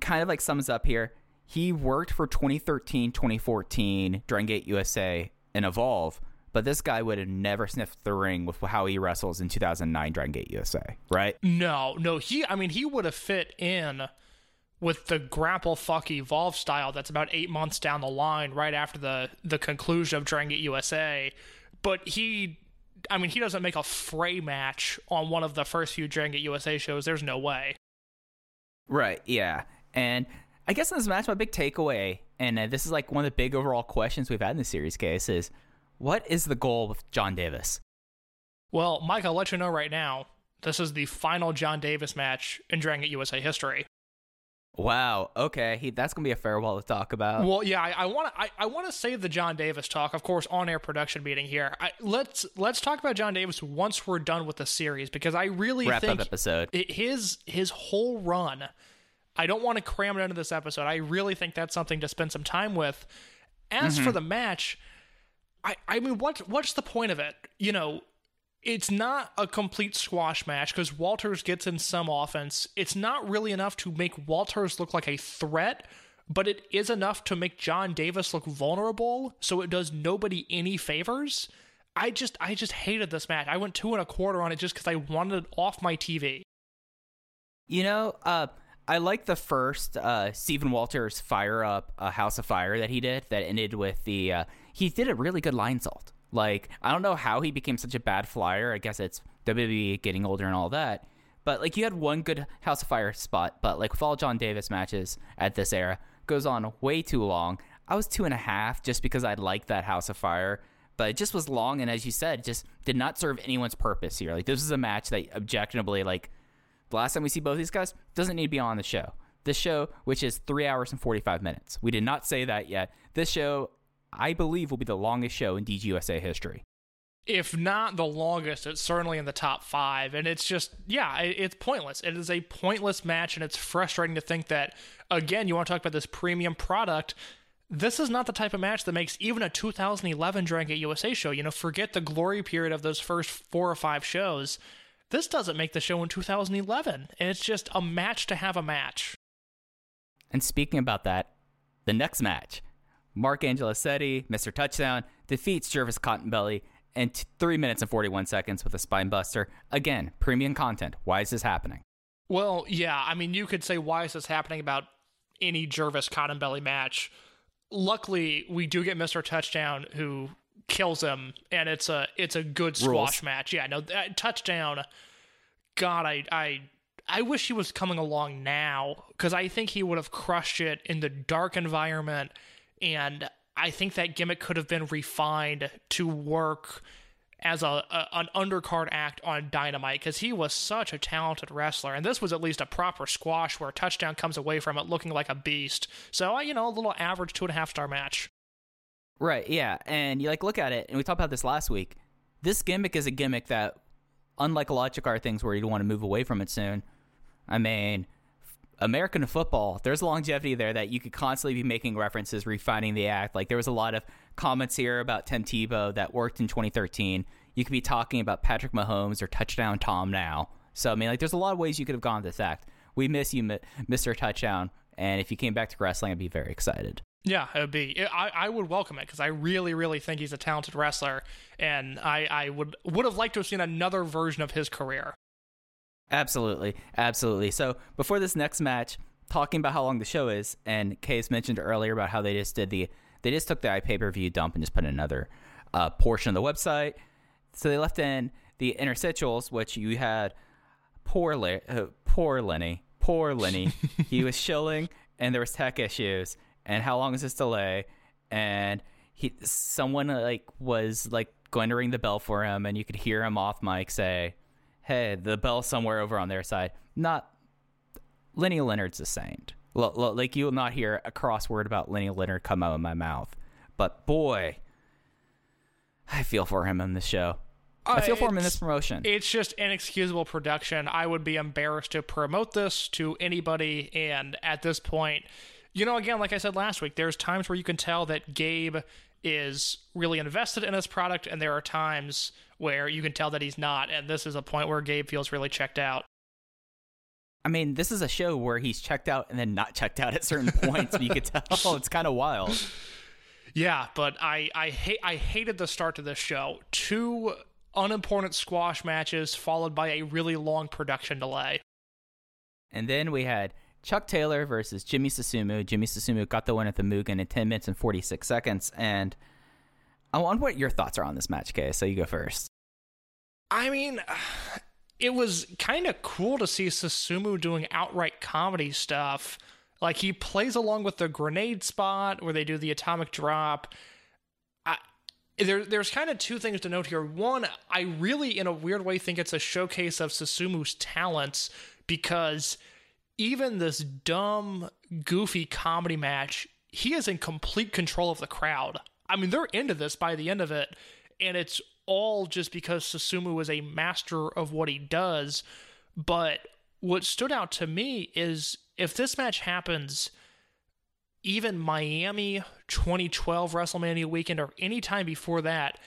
kind of like sums up here. He worked for 2013, 2014 Dragon Gate USA and Evolve, but this guy would have never sniffed the ring with how he wrestles in 2009 Dragon Gate USA, right? No, no, he I mean he would have fit in with the grapple fuck evolve style that's about eight months down the line, right after the the conclusion of Dragon Gate USA. But he I mean he doesn't make a fray match on one of the first few Dragon Gate USA shows. There's no way. Right, yeah. And I guess in this match, my big takeaway, and uh, this is like one of the big overall questions we've had in the series case, is what is the goal with John Davis? Well, Mike, I'll let you know right now. This is the final John Davis match in Dragon USA history. Wow. Okay. He, that's gonna be a farewell to talk about. Well, yeah, I want to I, I want to save the John Davis talk, of course, on air production meeting here. I, let's let's talk about John Davis once we're done with the series because I really Wrap think up episode. it- his his whole run. I don't want to cram it into this episode. I really think that's something to spend some time with. As for mm-hmm. the match, I I mean, what what's the point of it? You know, it's not a complete squash match because Walters gets in some offense. It's not really enough to make Walters look like a threat, but it is enough to make John Davis look vulnerable. So it does nobody any favors. I just I just hated this match. I went two and a quarter on it just because I wanted it off my TV. You know, uh, I like the first uh, Stephen Walters fire up a House of Fire that he did that ended with the. Uh, he did a really good Lionsault. Like I don't know how he became such a bad flyer. I guess it's WWE getting older and all that. But like you had one good House of Fire spot, but like with all John Davis matches at this era, goes on way too long. I was two and a half just because I liked that House of Fire, but it just was long and as you said, just did not serve anyone's purpose here. Like this is a match that objectively like the last time we see both these guys doesn't need to be on the show. This show, which is three hours and 45 minutes. We did not say that yet. This show, I believe, will be the longest show in DGUSA history. if not the longest, it's certainly in the top five. And it's just, yeah, it's pointless. It is a pointless match, and it's frustrating to think that, again, you want to talk about this premium product. This is not the type of match that makes even a 2011 Dragon Gate USA show. You know, forget the glory period of those first four or five shows. This doesn't make the show in 2011. And it's just a match to have a match. And speaking about that, the next match, Mark Angelosetti, Mr. Touchdown, defeats Jervis Cottonbelly in t- 3 minutes and 41 seconds with a spine buster. Again, premium content. Why is this happening? Well, yeah, I mean, you could say, why is this happening about any Jervis Cotton Belly match? Luckily, we do get Mr. Touchdown who kills him, and it's a it's a good squash Rules. match. Yeah, no, that touchdown. God, I I I wish he was coming along now because I think he would have crushed it in the dark environment, and I think that gimmick could have been refined to work as a, a an undercard act on Dynamite because he was such a talented wrestler, and this was at least a proper squash where a touchdown comes away from it looking like a beast. So uh, you know, a little average two and a half star match. Right, yeah. And you like look at it, and we talked about this last week. This gimmick is a gimmick that, unlike a lot of things where you don't want to move away from it soon, I mean, American football, there's longevity there that you could constantly be making references, refining the act. Like there was a lot of comments here about Tim Tebow that worked in 2013. You could be talking about Patrick Mahomes or Touchdown Tom now. So I mean, like there's a lot of ways you could have gone this act. We miss you, Mr. Touchdown, and if you came back to wrestling, I'd be very excited. Yeah, it would be. I, I would welcome it because I really, really think he's a talented wrestler, and I, I would would have liked to have seen another version of his career. Absolutely, absolutely. So before this next match, talking about how long the show is, and Case mentioned earlier about how they just did the they just took the pay per view dump and just put another uh, portion of the website. So they left in the interstitials, which you had poor Le- uh, poor Lenny, poor Lenny. he was shilling, and there was tech issues. And how long is this delay? And he someone like was like going to ring the bell for him, and you could hear him off mic say hey, the bell's somewhere over on their side. Not Lenny Leonard's a saint. L- l- like you will not hear a crossword about Lenny Leonard come out of my mouth. But boy, I feel for him in this show. I feel for him in this promotion. It's just inexcusable production. I would be embarrassed to promote this to anybody, and at this point, you know, again, like I said last week, there's times where you can tell that Gabe is really invested in this product, and there are times where you can tell that he's not, and this is a point where Gabe feels really checked out. I mean, this is a show where he's checked out and then not checked out at certain points. and you could tell it's kind of wild. Yeah, but I I hate I hated the start to this show. Two unimportant squash matches followed by a really long production delay. And then we had Chuck Taylor versus Jimmy Susumu. Jimmy Susumu got the win at the Mugen in 10 minutes and 46 seconds. And I wonder what your thoughts are on this match, Kay. So you go first. I mean, it was kind of cool to see Susumu doing outright comedy stuff. Like he plays along with the grenade spot where they do the atomic drop. There, there's kind of two things to note here. One, I really, in a weird way, think it's a showcase of Susumu's talents because even this dumb, goofy comedy match, he is in complete control of the crowd. I mean, they're into this by the end of it, and it's all just because Susumu is a master of what he does. But what stood out to me is if this match happens, even Miami 2012 WrestleMania weekend or any time before that,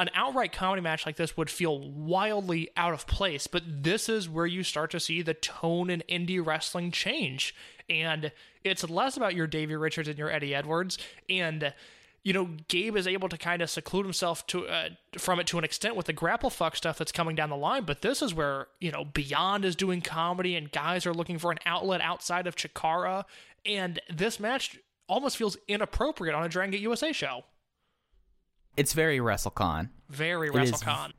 an outright comedy match like this would feel wildly out of place. But this is where you start to see the tone in indie wrestling change. And it's less about your Davey Richards and your Eddie Edwards. And you know, Gabe is able to kind of seclude himself to uh, from it to an extent with the grapple fuck stuff that's coming down the line. But this is where you know Beyond is doing comedy, and guys are looking for an outlet outside of Chikara. And this match almost feels inappropriate on a Dragon Gate USA show. It's very WrestleCon. Very WrestleCon.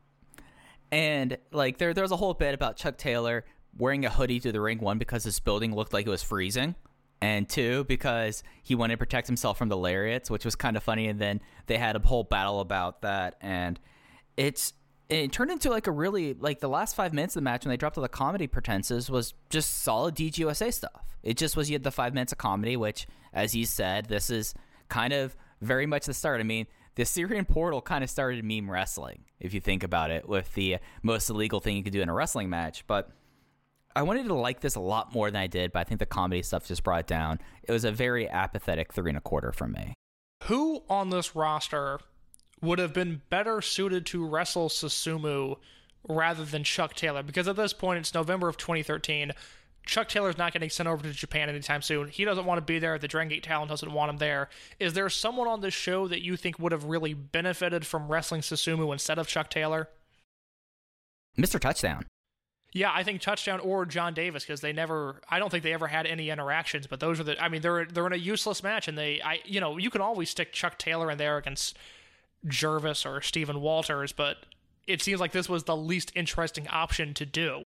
And like there there was a whole bit about Chuck Taylor wearing a hoodie to the ring one because his building looked like it was freezing. And two, because he wanted to protect himself from the lariats, which was kind of funny. And then they had a whole battle about that. And it's it turned into like a really like the last five minutes of the match when they dropped all the comedy pretenses was just solid DGUSA stuff. It just was you had the five minutes of comedy, which, as you said, this is kind of very much the start. I mean, the Syrian portal kind of started meme wrestling, if you think about it, with the most illegal thing you could do in a wrestling match. But I wanted to like this a lot more than I did, but I think the comedy stuff just brought it down. It was a very apathetic three and a quarter from me. Who on this roster would have been better suited to wrestle Susumu rather than Chuck Taylor? Because at this point, it's November of 2013. Chuck Taylor's not getting sent over to Japan anytime soon. He doesn't want to be there. The Dragon Gate talent doesn't want him there. Is there someone on this show that you think would have really benefited from wrestling Susumu instead of Chuck Taylor? Mr. Touchdown. Yeah, I think touchdown or John Davis because they never. I don't think they ever had any interactions. But those are the. I mean, they're they're in a useless match, and they. I you know you can always stick Chuck Taylor in there against Jervis or Stephen Walters, but it seems like this was the least interesting option to do.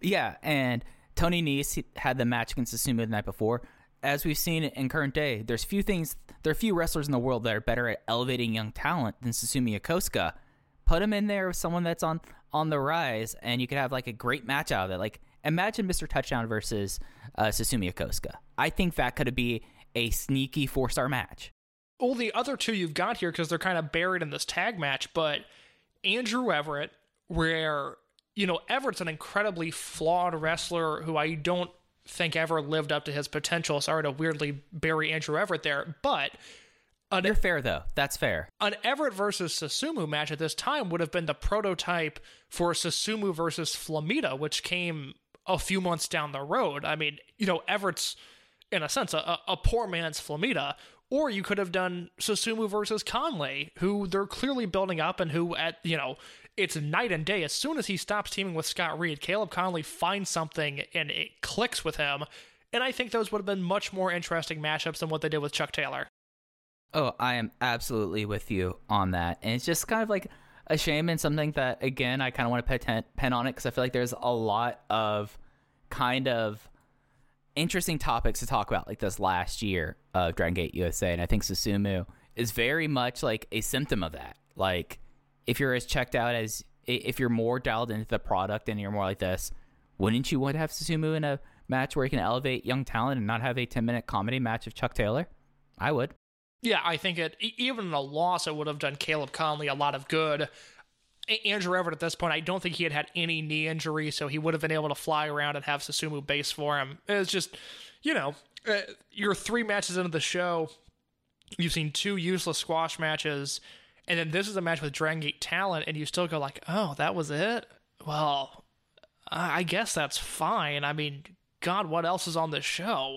Yeah, and Tony Nese had the match against Susumu the night before. As we've seen in current day, there's few things, there are few wrestlers in the world that are better at elevating young talent than Susumu Yokosuka. Put him in there with someone that's on on the rise, and you could have like a great match out of it. Like imagine Mr. Touchdown versus uh, Yokosuka. I think that could be a sneaky four star match. Well, the other two you've got here because they're kind of buried in this tag match, but Andrew Everett, where you know Everett's an incredibly flawed wrestler who I don't think ever lived up to his potential. Sorry to weirdly bury Andrew Everett there, but an, You're fair though. That's fair. an Everett versus Susumu match at this time would have been the prototype for Susumu versus Flamita, which came a few months down the road. I mean, you know, Everett's in a sense a, a poor man's Flamita. Or you could have done Susumu versus Konley, who they're clearly building up and who at you know it's night and day. As soon as he stops teaming with Scott Reed, Caleb Konley finds something and it clicks with him. And I think those would have been much more interesting matchups than what they did with Chuck Taylor. Oh, I am absolutely with you on that. And it's just kind of like a shame and something that, again, I kind of want to pen, pen on it because I feel like there's a lot of kind of interesting topics to talk about, like this last year of Dragon Gate USA. And I think Susumu is very much like a symptom of that. Like, if you're as checked out as, if you're more dialed into the product and you're more like this, wouldn't you want to have Susumu in a match where he can elevate young talent and not have a 10 minute comedy match of Chuck Taylor? I would. Yeah, I think it even a loss, it would have done Caleb Konley a lot of good. Andrew Everett at this point, I don't think he had had any knee injury, so he would have been able to fly around and have Susumu base for him. It's just, you know, uh, you're three matches into the show. You've seen two useless squash matches, and then this is a match with Dragon Gate talent, and you still go like, "Oh, that was it." Well, I guess that's fine. I mean, God, what else is on this show?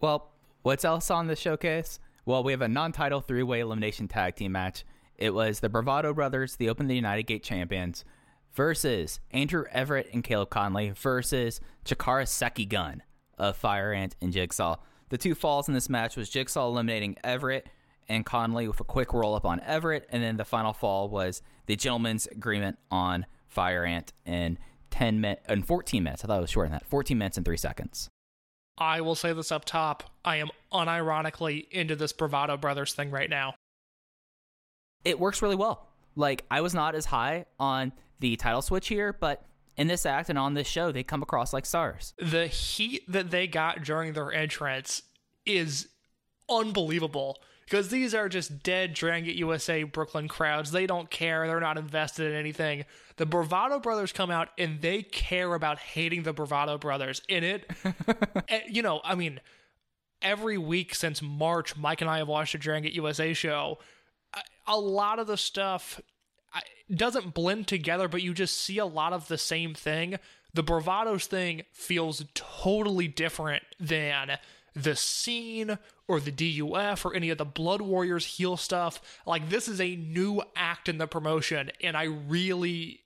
Well, what's else on the showcase? Well, we have a non-title three-way elimination tag team match. It was the Bravado Brothers, the Open the United Gate champions, versus Andrew Everett and Caleb Konley versus Chikara Sekigun of Fire Ant and Jigsaw. The two falls in this match was Jigsaw eliminating Everett and Konley with a quick roll up on Everett, and then the final fall was the gentleman's agreement on Fire Ant in 10 min- in 14 minutes. I thought it was shorter than that. 14 minutes and 3 seconds. I will say this up top. I am unironically into this Bravado Brothers thing right now. it works really well. Like I was not as high on the title switch here, but in this act and on this show, they come across like stars. The heat that they got during their entrance is unbelievable because these are just dead Dragon Gate USA Brooklyn crowds. They don't care. They're not invested in anything. The Bravado Brothers come out and they care about hating the Bravado Brothers. In it, eh, you know, I mean, every week since March, Mike and I have watched a Dragon Gate USA show. A lot of the stuff doesn't blend together, but you just see a lot of the same thing. The Bravados thing feels totally different than the scene or the DUF or any of the Blood Warriors heel stuff. Like, this is a new act in the promotion, and I really.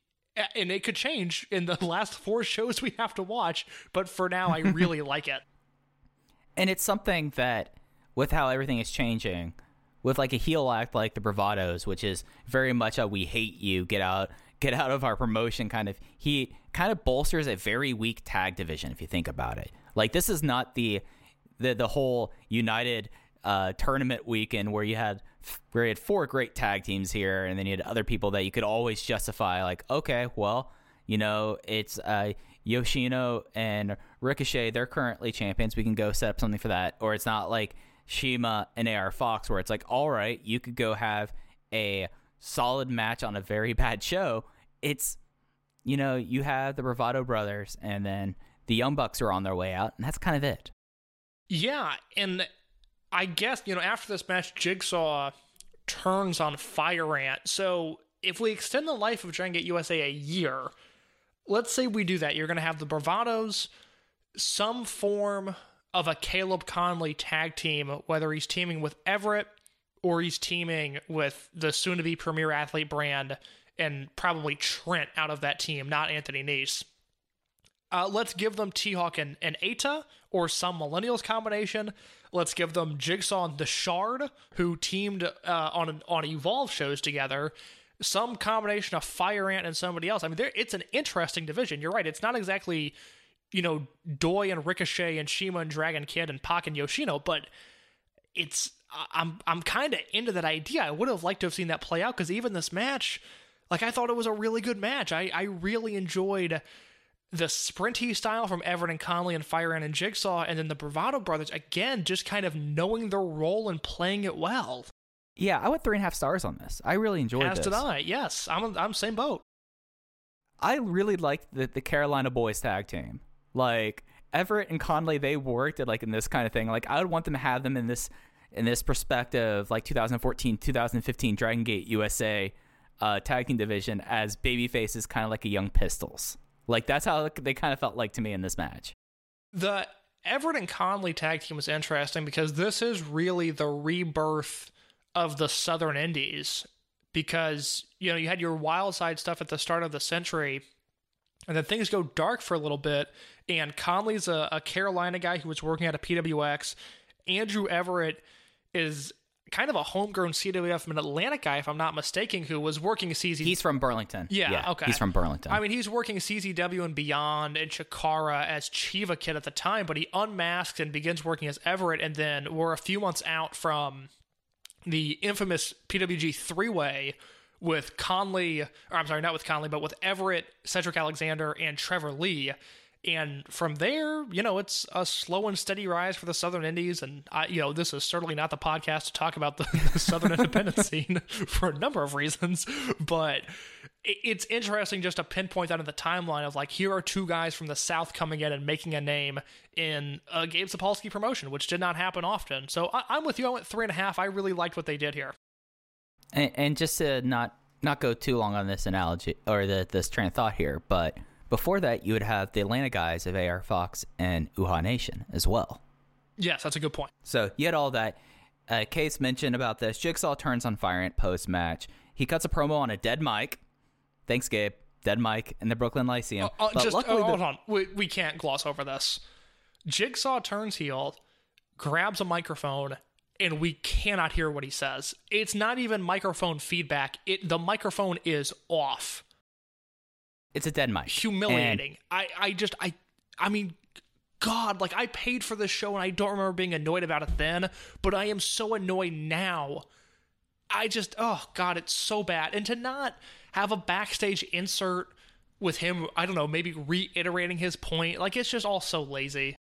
And it could change in the last four shows we have to watch, but for now, I really like it. And it's something that, with how everything is changing, with like a heel act like the Bravados, which is very much a "we hate you, get out, get out of our promotion" kind of, he kind of bolsters a very weak tag division if you think about it. Like this is not the the the whole United uh, tournament weekend where you had where you had four great tag teams here, and then you had other people that you could always justify. Like, okay, well, you know, it's uh, Yoshino and Ricochet. They're currently champions. We can go set up something for that. Or it's not like CIMA and AR Fox, where it's like, all right, you could go have a solid match on a very bad show. It's you know, you have the Bravado brothers, and then the Young Bucks are on their way out, and that's kind of it. Yeah, and I guess, you know, after this match, Jigsaw turns on Fire Ant. So if we extend the life of Dragon Gate USA a year, let's say we do that. You're going to have the Bravados, some form of a Caleb Konley tag team, whether he's teaming with Everett or he's teaming with the soon to be premier athlete brand and probably Trent out of that team, not Anthony Nese. Uh, let's give them T-Hawk and, and Eita or some Millennials combination. Let's give them Jigsaw and the Shard, who teamed uh, on on Evolve shows together. some combination of Fire Ant and somebody else. I mean, it's an interesting division. You're right. It's not exactly, you know, Doi and Ricochet and CIMA and Dragon Kid and Pac and Yoshino, but it's I'm I'm kind of into that idea. I would have liked to have seen that play out because even this match, like I thought it was a really good match. I I really enjoyed the sprinty style from Everett and Konley and Fire Ant and Jigsaw, and then the Bravado Brothers again, just kind of knowing their role and playing it well. Yeah, I went three and a half stars on this. I really enjoyed As this. did I. Yes, I'm I'm same boat. I really liked the, the Carolina Boys tag team. Like Everett and Konley, they worked at like in this kind of thing. Like I would want them to have them in this in this perspective, like 2014, 2015 Dragon Gate USA uh, tag team division as baby faces, kind of like a young Pistols. Like that's how they kind of felt like to me in this match. The Everett and Konley tag team was interesting because this is really the rebirth of the Southern Indies. Because, you know, you had your wild side stuff at the start of the century, and then things go dark for a little bit. And Konley's a, a Carolina guy who was working at a PWX. Andrew Everett is kind of a homegrown CWF from an Atlantic guy, if I'm not mistaken, who was working CZ. He's from Burlington. Yeah, okay. He's from Burlington. I mean, he's working CZW and Beyond and Chikara as Chiva Kid at the time, but he unmasks and begins working as Everett, and then we're a few months out from the infamous PWG three way with Konley, or I'm sorry, not with Konley, but with Everett, Cedric Alexander, and Trevor Lee. And from there, you know, it's a slow and steady rise for the Southern Indies. And, I, you know, this is certainly not the podcast to talk about the, the Southern independent scene for a number of reasons. But it's interesting just to pinpoint that in the timeline of like, here are two guys from the South coming in and making a name in a Gabe Sapolsky promotion, which did not happen often. So I, I'm with you. I went three and a half. I really liked what they did here. and, and just to not not go too long on this analogy or the, this train of thought here, but before that, you would have the Atlanta guys of AR Fox and Uhaa Nation as well. Yes, that's a good point. So you had all that. Uh, Case mentioned about this. Jigsaw turns on Fire Ant post match. He cuts a promo on a dead mic. Thanks, Gabe. Dead mic in the Brooklyn Lyceum. Uh, but just luckily, oh, hold the, on. We, we can't gloss over this. Jigsaw turns heel, grabs a microphone, and we cannot hear what he says. It's not even microphone feedback. It the microphone is off. It's a dead mic. Humiliating. I I just I I mean God, like I paid for this show and I don't remember being annoyed about it then, but I am so annoyed now. I just oh god, it's so bad. And to not have a backstage insert with him, I don't know, maybe reiterating his point, like it's just all so lazy.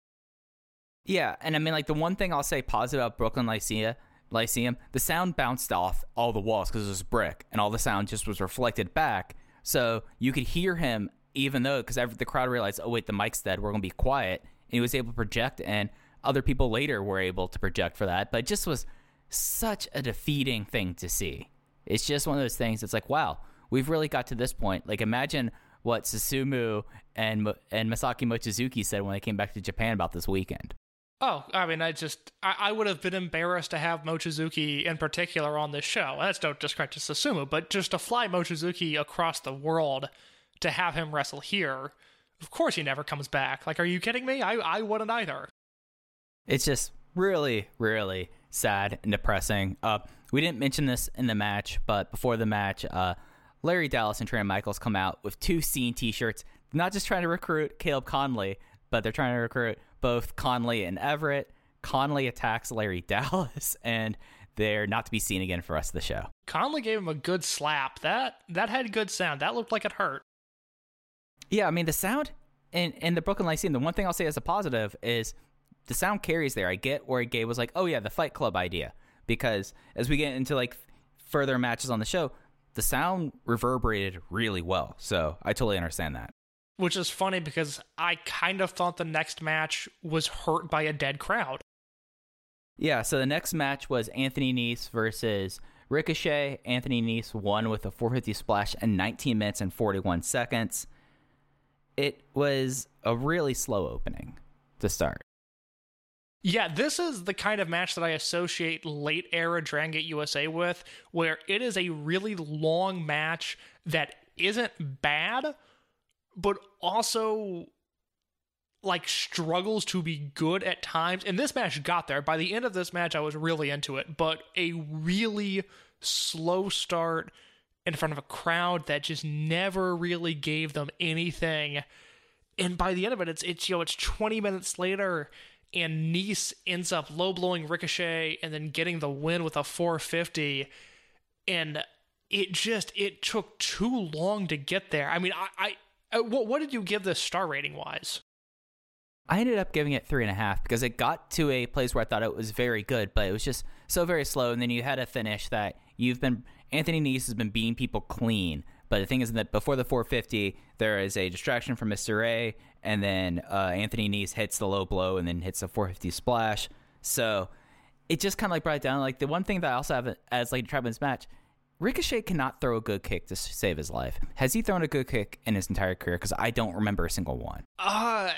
Yeah, and I mean, like the one thing I'll say positive about Brooklyn Lyceum, Lyceum, the sound bounced off all the walls because it was brick, and all the sound just was reflected back. So you could hear him, even though because the crowd realized, oh wait, the mic's dead, we're gonna be quiet, and he was able to project, and other people later were able to project for that. But just was such a defeating thing to see. It's just one of those things. It's like, wow, we've really got to this point. Like, imagine what Susumu and and Masaaki Mochizuki said when they came back to Japan about this weekend. Oh, I mean, I just, I, I would have been embarrassed to have Mochizuki in particular on this show. That's no discredit to Susumu, but just to fly Mochizuki across the world to have him wrestle here, of course he never comes back. Like, are you kidding me? I, I wouldn't either. It's just really, really sad and depressing. Uh, we didn't mention this in the match, but before the match, uh, Larry Dallas and Trina Michaels come out with two scene T-shirts. Not just trying to recruit Caleb Konley, but they're trying to recruit both Konley and Everett. Konley attacks Larry Dallas, and they're not to be seen again for the rest of the show. Konley gave him a good slap. That that had good sound. That looked like it hurt. Yeah, I mean the sound in in the Brooklyn Lyceum. The one thing I'll say as a positive is the sound carries there. I get where Gabe was like, "Oh yeah, the Fight Club idea," because as we get into like further matches on the show, the sound reverberated really well. So I totally understand that. Which is funny because I kind of thought the next match was hurt by a dead crowd. Yeah. So the next match was Anthony Nese versus Ricochet. Anthony Nese won with a 450 splash in 19 minutes and 41 seconds. It was a really slow opening to start. Yeah, this is the kind of match that I associate late era Dragon Gate USA with, where it is a really long match that isn't bad, but also like struggles to be good at times. And this match got there. By the end of this match, I was really into it, but a really slow start in front of a crowd that just never really gave them anything. And by the end of it, it's it's you know it's 20 minutes later, and Nese ends up low blowing Ricochet and then getting the win with a 450, and it just it took too long to get there. I mean, I, I uh, what what did you give this star rating wise? I ended up giving it three and a half because it got to a place where I thought it was very good, but it was just so very slow. And then you had a finish that you've been Anthony Nese has been beating people clean. But the thing is that before the 450, there is a distraction from Mr. A, and then uh, Anthony Nese hits the low blow and then hits a 450 splash. So it just kind of like brought it down. Like the one thing that I also have as like a Tribun's match, Ricochet cannot throw a good kick to save his life. Has he thrown a good kick in his entire career? Because I don't remember a single one. Uh,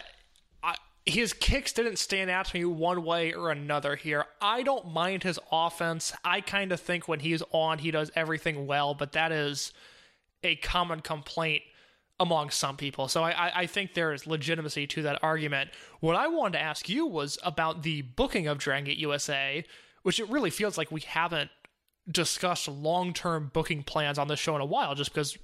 I, his kicks didn't stand out to me one way or another here. I don't mind his offense. I kind of think when he's on, he does everything well, but that is a common complaint among some people. So I, I, I think there is legitimacy to that argument. What I wanted to ask you was about the booking of Dragon Gate USA, which it really feels like we haven't discussed long term booking plans on this show in a while, just because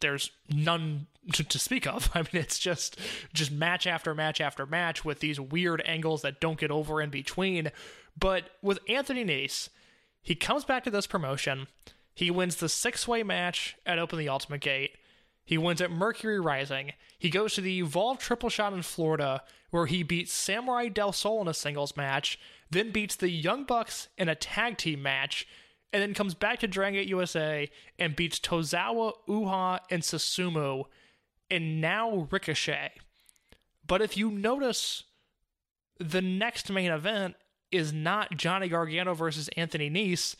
there's none to, to speak of. I mean, it's just just match after match after match with these weird angles that don't get over in between. But with Anthony Nese, he comes back to this promotion. He wins the six way match at Open the Ultimate Gate. He wins at Mercury Rising. He goes to the Evolve Triple Shot in Florida, where he beats Samurai Del Sol in a singles match, then beats the Young Bucks in a tag team match, and then comes back to Dragon Gate USA and beats Tozawa, Uhaa, and Susumu, and now Ricochet. But if you notice, the next main event is not Johnny Gargano versus Anthony Nese.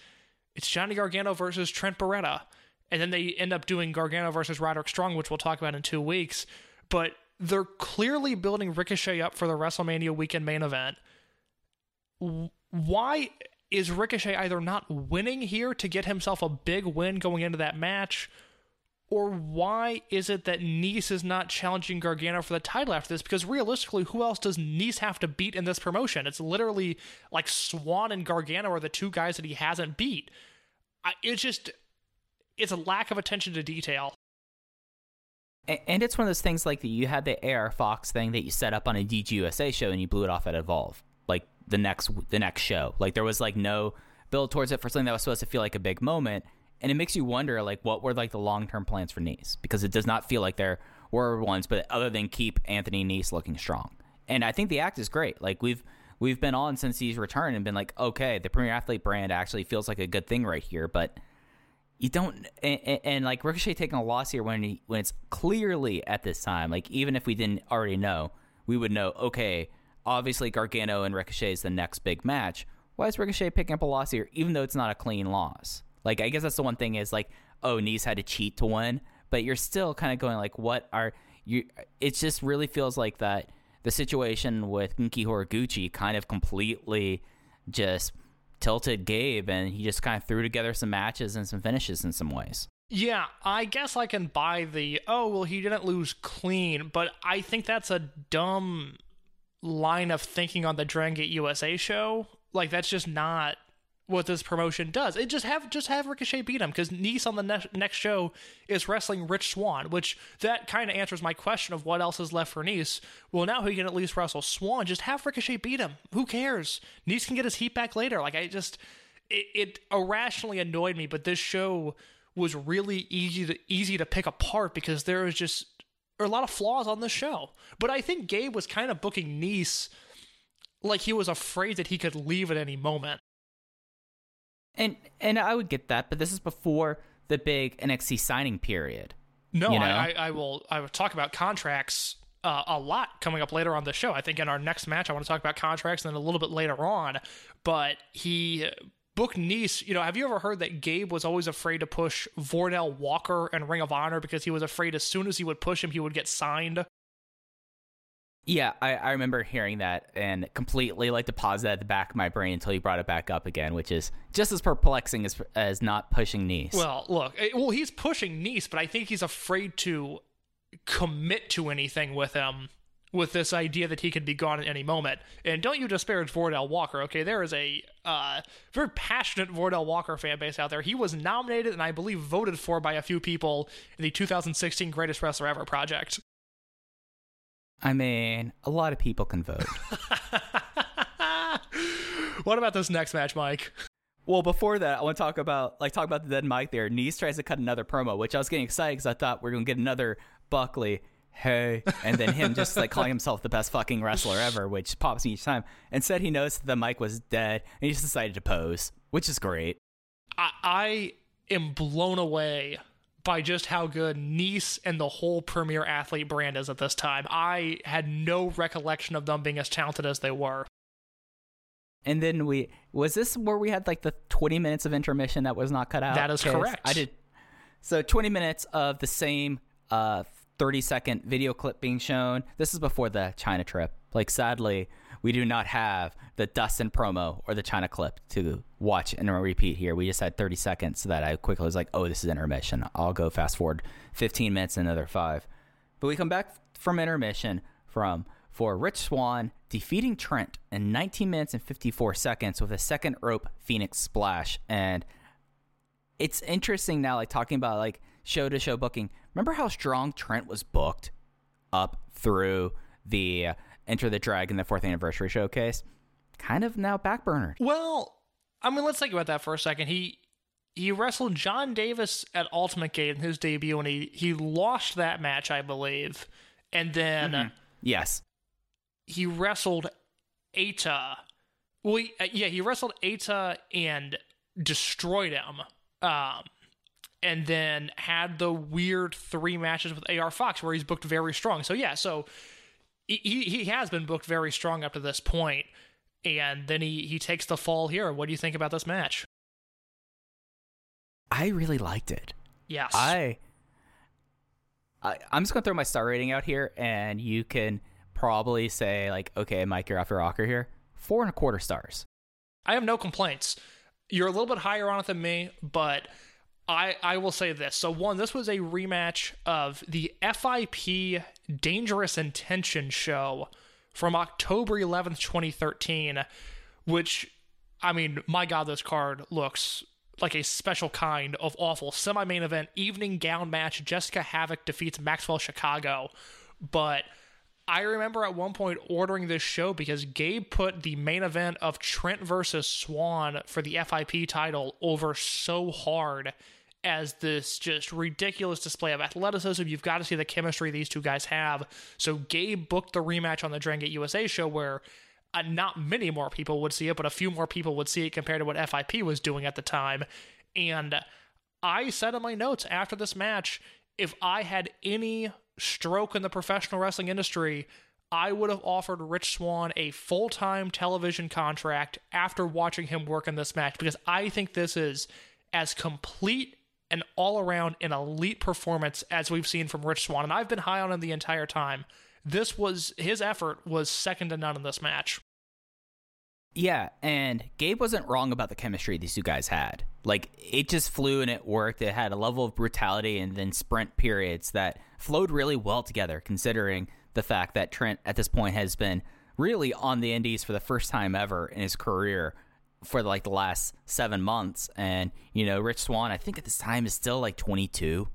It's Johnny Gargano versus Trent Beretta. And then they end up doing Gargano versus Roderick Strong, which we'll talk about in two weeks. But they're clearly building Ricochet up for the WrestleMania weekend main event. Why is Ricochet either not winning here to get himself a big win going into that match? Or why is it that Nese is not challenging Gargano for the title after this? Because realistically, who else does Nese have to beat in this promotion? It's literally like Swann and Gargano are the two guys that he hasn't beat. It's just, it's a lack of attention to detail. And it's one of those things like that you had the AR Fox thing that you set up on a DGUSA show and you blew it off at Evolve, the next the next show. Like there was like no build towards it for something that was supposed to feel like a big moment, and it makes you wonder like what were like the long term plans for Nese because it does not feel like there were ones, but other than keep Anthony Nese looking strong. And I think the act is great. Like we've we've been on since he's returned and been like, okay, the Premier Athlete brand actually feels like a good thing right here, but you don't and, and, and, like Ricochet taking a loss here when he, when it's clearly at this time like even if we didn't already know we would know okay obviously Gargano and Ricochet is the next big match why is Ricochet picking up a loss here even though it's not a clean loss like I guess that's the one thing is like oh Nese had to cheat to win but you're still kind of going like what are you it just really feels like that the situation with Genki Horiguchi kind of completely just tilted Gabe and he just kind of threw together some matches and some finishes in some ways. Yeah, I guess I can buy the, oh, well, he didn't lose clean, but I think that's a dumb line of thinking on the Dragon Gate USA show. Like, that's just not what this promotion does. It just have just have Ricochet beat him because Nese on the ne- next show is wrestling Rich Swann, which that kind of answers my question of what else is left for Nese. Well, now he can at least wrestle Swann. Just have Ricochet beat him. Who cares? Nese can get his heat back later. Like I just, it, it irrationally annoyed me, but this show was really easy to easy to pick apart because there was just are a lot of flaws on this show. But I think Gabe was kind of booking Nese like he was afraid that he could leave at any moment. And and I would get that, but this is before the big NXT signing period. No, You know? I, I, I will. I will talk about contracts uh, a lot coming up later on the show. I think in our next match, I want to talk about contracts, and then a little bit later on. But he booked Nese. You know, have you ever heard that Gabe was always afraid to push Vordell Walker and Ring of Honor because he was afraid as soon as he would push him, he would get signed? Yeah, I, I remember hearing that and completely like that at the back of my brain until you brought it back up again, which is just as perplexing as as not pushing Nese. Well, look, eh, well, he's pushing Nese, but I think he's afraid to commit to anything with him with this idea that he could be gone at any moment. And don't you disparage Vordell Walker, okay? There is a uh, very passionate Vordell Walker fan base out there. He was nominated and I believe voted for by a few people in the 2016 Greatest Wrestler Ever project. I mean, a lot of people can vote. What about this next match, Mike? well, before that, I want to talk about like talk about the dead mic there. Nese tries to cut another promo, which I was getting excited because I thought we are gonna get another Buckley. Hey, and then him just like calling himself the best fucking wrestler ever, which pops me each time. Instead, he noticed that the mic was dead, and he just decided to pose, which is great. I, I am blown away by just how good Nese and the whole Premier Athlete brand is at this time. I had no recollection of them being as talented as they were. And then we was this where we had like the 20 minutes of intermission that was not cut out. That is correct. I did. So 20 minutes of the same uh 30 second video clip being shown. This is before the China trip. Like sadly, we do not have the Dustin promo or the China clip to watch and repeat here. We just had 30 seconds so that I quickly was like, "Oh, this is intermission. I'll go fast forward 15 minutes and another 5." But we come back from intermission from for Rich Swann defeating Trent in 19 minutes and 54 seconds with a second rope Phoenix splash. And it's interesting now, like talking about like show to show booking. Remember how strong Trent was booked up through the uh, Enter the Dragon, the fourth anniversary showcase? Kind of now backburnered. Well, I mean, let's think about that for a second. He he wrestled John Davis at Ultimate Gate in his debut, and he he lost that match, I believe. And then Yes. he wrestled Eita. Well, he- uh, yeah, he wrestled Eita and destroyed him. Um, and then had the weird three matches with AR Fox where he's booked very strong. So yeah, so he he has been booked very strong up to this point, and then he he takes the fall here. What do you think about this match? I really liked it. Yes, I, I I'm just gonna throw my star rating out here, and you can probably say like, okay, Mike, you're after rocker here. Four and a quarter stars. I have no complaints. You're a little bit higher on it than me, but I I will say this. So one, this was a rematch of the FIP Dangerous Intention show from October 11th, 2013, which I mean, my god, this card looks like a special kind of awful. Semi-main event evening gown match. Jessica Havoc defeats Maxwell Chicago, but I remember at one point ordering this show because Gabe put the main event of Trent versus Swann for the FIP title over so hard as this just ridiculous display of athleticism. You've got to see the chemistry these two guys have. So Gabe booked the rematch on the Dragon Gate USA show where uh, not many more people would see it, but a few more people would see it compared to what FIP was doing at the time. And I said in my notes after this match, if I had any stroke in the professional wrestling industry, I would have offered Rich Swann a full time television contract after watching him work in this match because I think this is as complete and all around an elite performance as we've seen from Rich Swann. And I've been high on him the entire time. This was his effort was second to none in this match. Yeah, and Gabe wasn't wrong about the chemistry these two guys had. Like it just flew and it worked. It had a level of brutality and then sprint periods that flowed really well together considering the fact that Trent at this point has been really on the indies for the first time ever in his career for like the last 7 months and you know Rich Swann I think at this time is still like 22.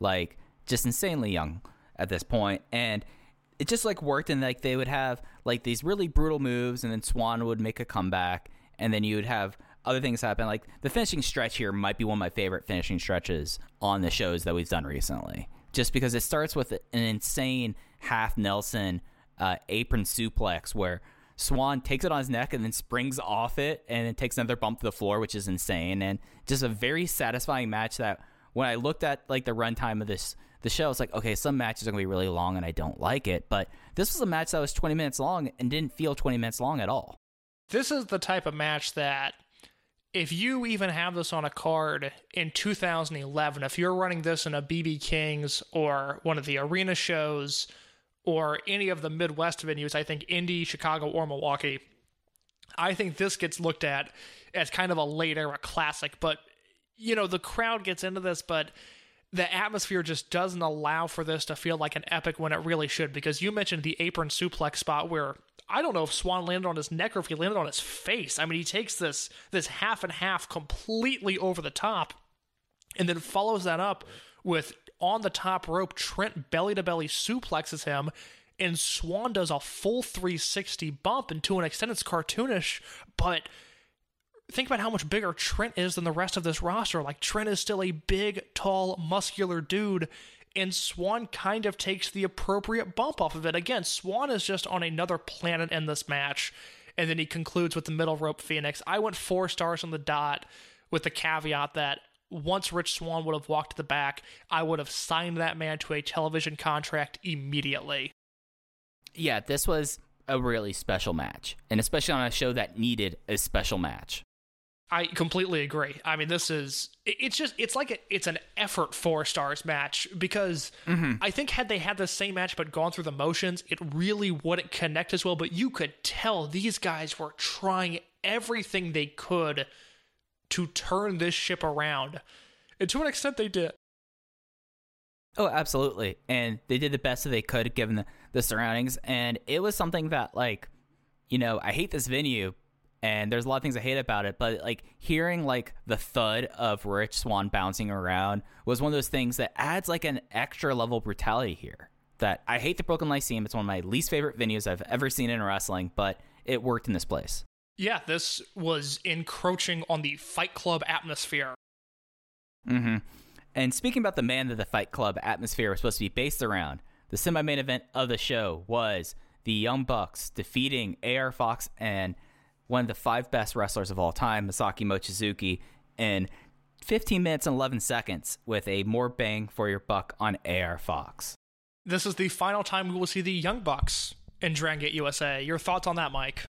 Like just insanely young at this point and it just like worked and like they would have like these really brutal moves and then Swann would make a comeback and then you would have other things happen like the finishing stretch here might be one of my favorite finishing stretches on the shows that we've done recently just because it starts with an insane half Nelson uh, apron suplex where Swann takes it on his neck and then springs off it and then takes another bump to the floor which is insane and just a very satisfying match that when I looked at like the runtime of this the show, it's like okay, some matches are gonna be really long and I don't like it, but this was a match that was 20 minutes long and didn't feel 20 minutes long at all. This is the type of match that if you even have this on a card in 2011, if you're running this in a BB Kings or one of the arena shows or any of the Midwest venues, I think Indy, Chicago, or Milwaukee, I think this gets looked at as kind of a late era classic. But, you know, the crowd gets into this, but the atmosphere just doesn't allow for this to feel like an epic when it really should. Because you mentioned the apron suplex spot where I don't know if Swann landed on his neck or if he landed on his face. I mean, he takes this this half and half completely over the top, and then follows that up with on the top rope. Trent belly to belly suplexes him, and Swann does a full 360 bump. And to an extent, it's cartoonish, but think about how much bigger Trent is than the rest of this roster. Like Trent is still a big, tall, muscular dude, and Swann kind of takes the appropriate bump off of it. Again, Swann is just on another planet in this match. And then he concludes with the middle rope Phoenix. I went four stars on the dot with the caveat that once Rich Swann would have walked to the back, I would have signed that man to a television contract immediately. Yeah, this was a really special match, and especially on a show that needed a special match. I completely agree. I mean, this is it's just it's like a, it's an effort four stars match because mm-hmm. I think had they had the same match but gone through the motions, it really wouldn't connect as well. But you could tell these guys were trying everything they could to turn this ship around, and to an extent, they did. Oh, absolutely. And they did the best that they could given the, the surroundings. And it was something that, like, you know, I hate this venue and there's a lot of things I hate about it, but like hearing like the thud of Rich Swann bouncing around was one of those things that adds like an extra level of brutality here. That I hate the Brooklyn Lyceum. It's one of my least favorite venues I've ever seen in wrestling, but it worked in this place. Yeah, this was encroaching on the Fight Club atmosphere. Mm-hmm. And speaking about the man that the Fight Club atmosphere was supposed to be based around, the semi-main event of the show was the Young Bucks defeating AR Fox and one of the five best wrestlers of all time, Masaaki Mochizuki, in 15 minutes and 11 seconds with a more bang for your buck on AR Fox. This is the final time we will see the Young Bucks in Dragon Gate USA. Your thoughts on that, Mike?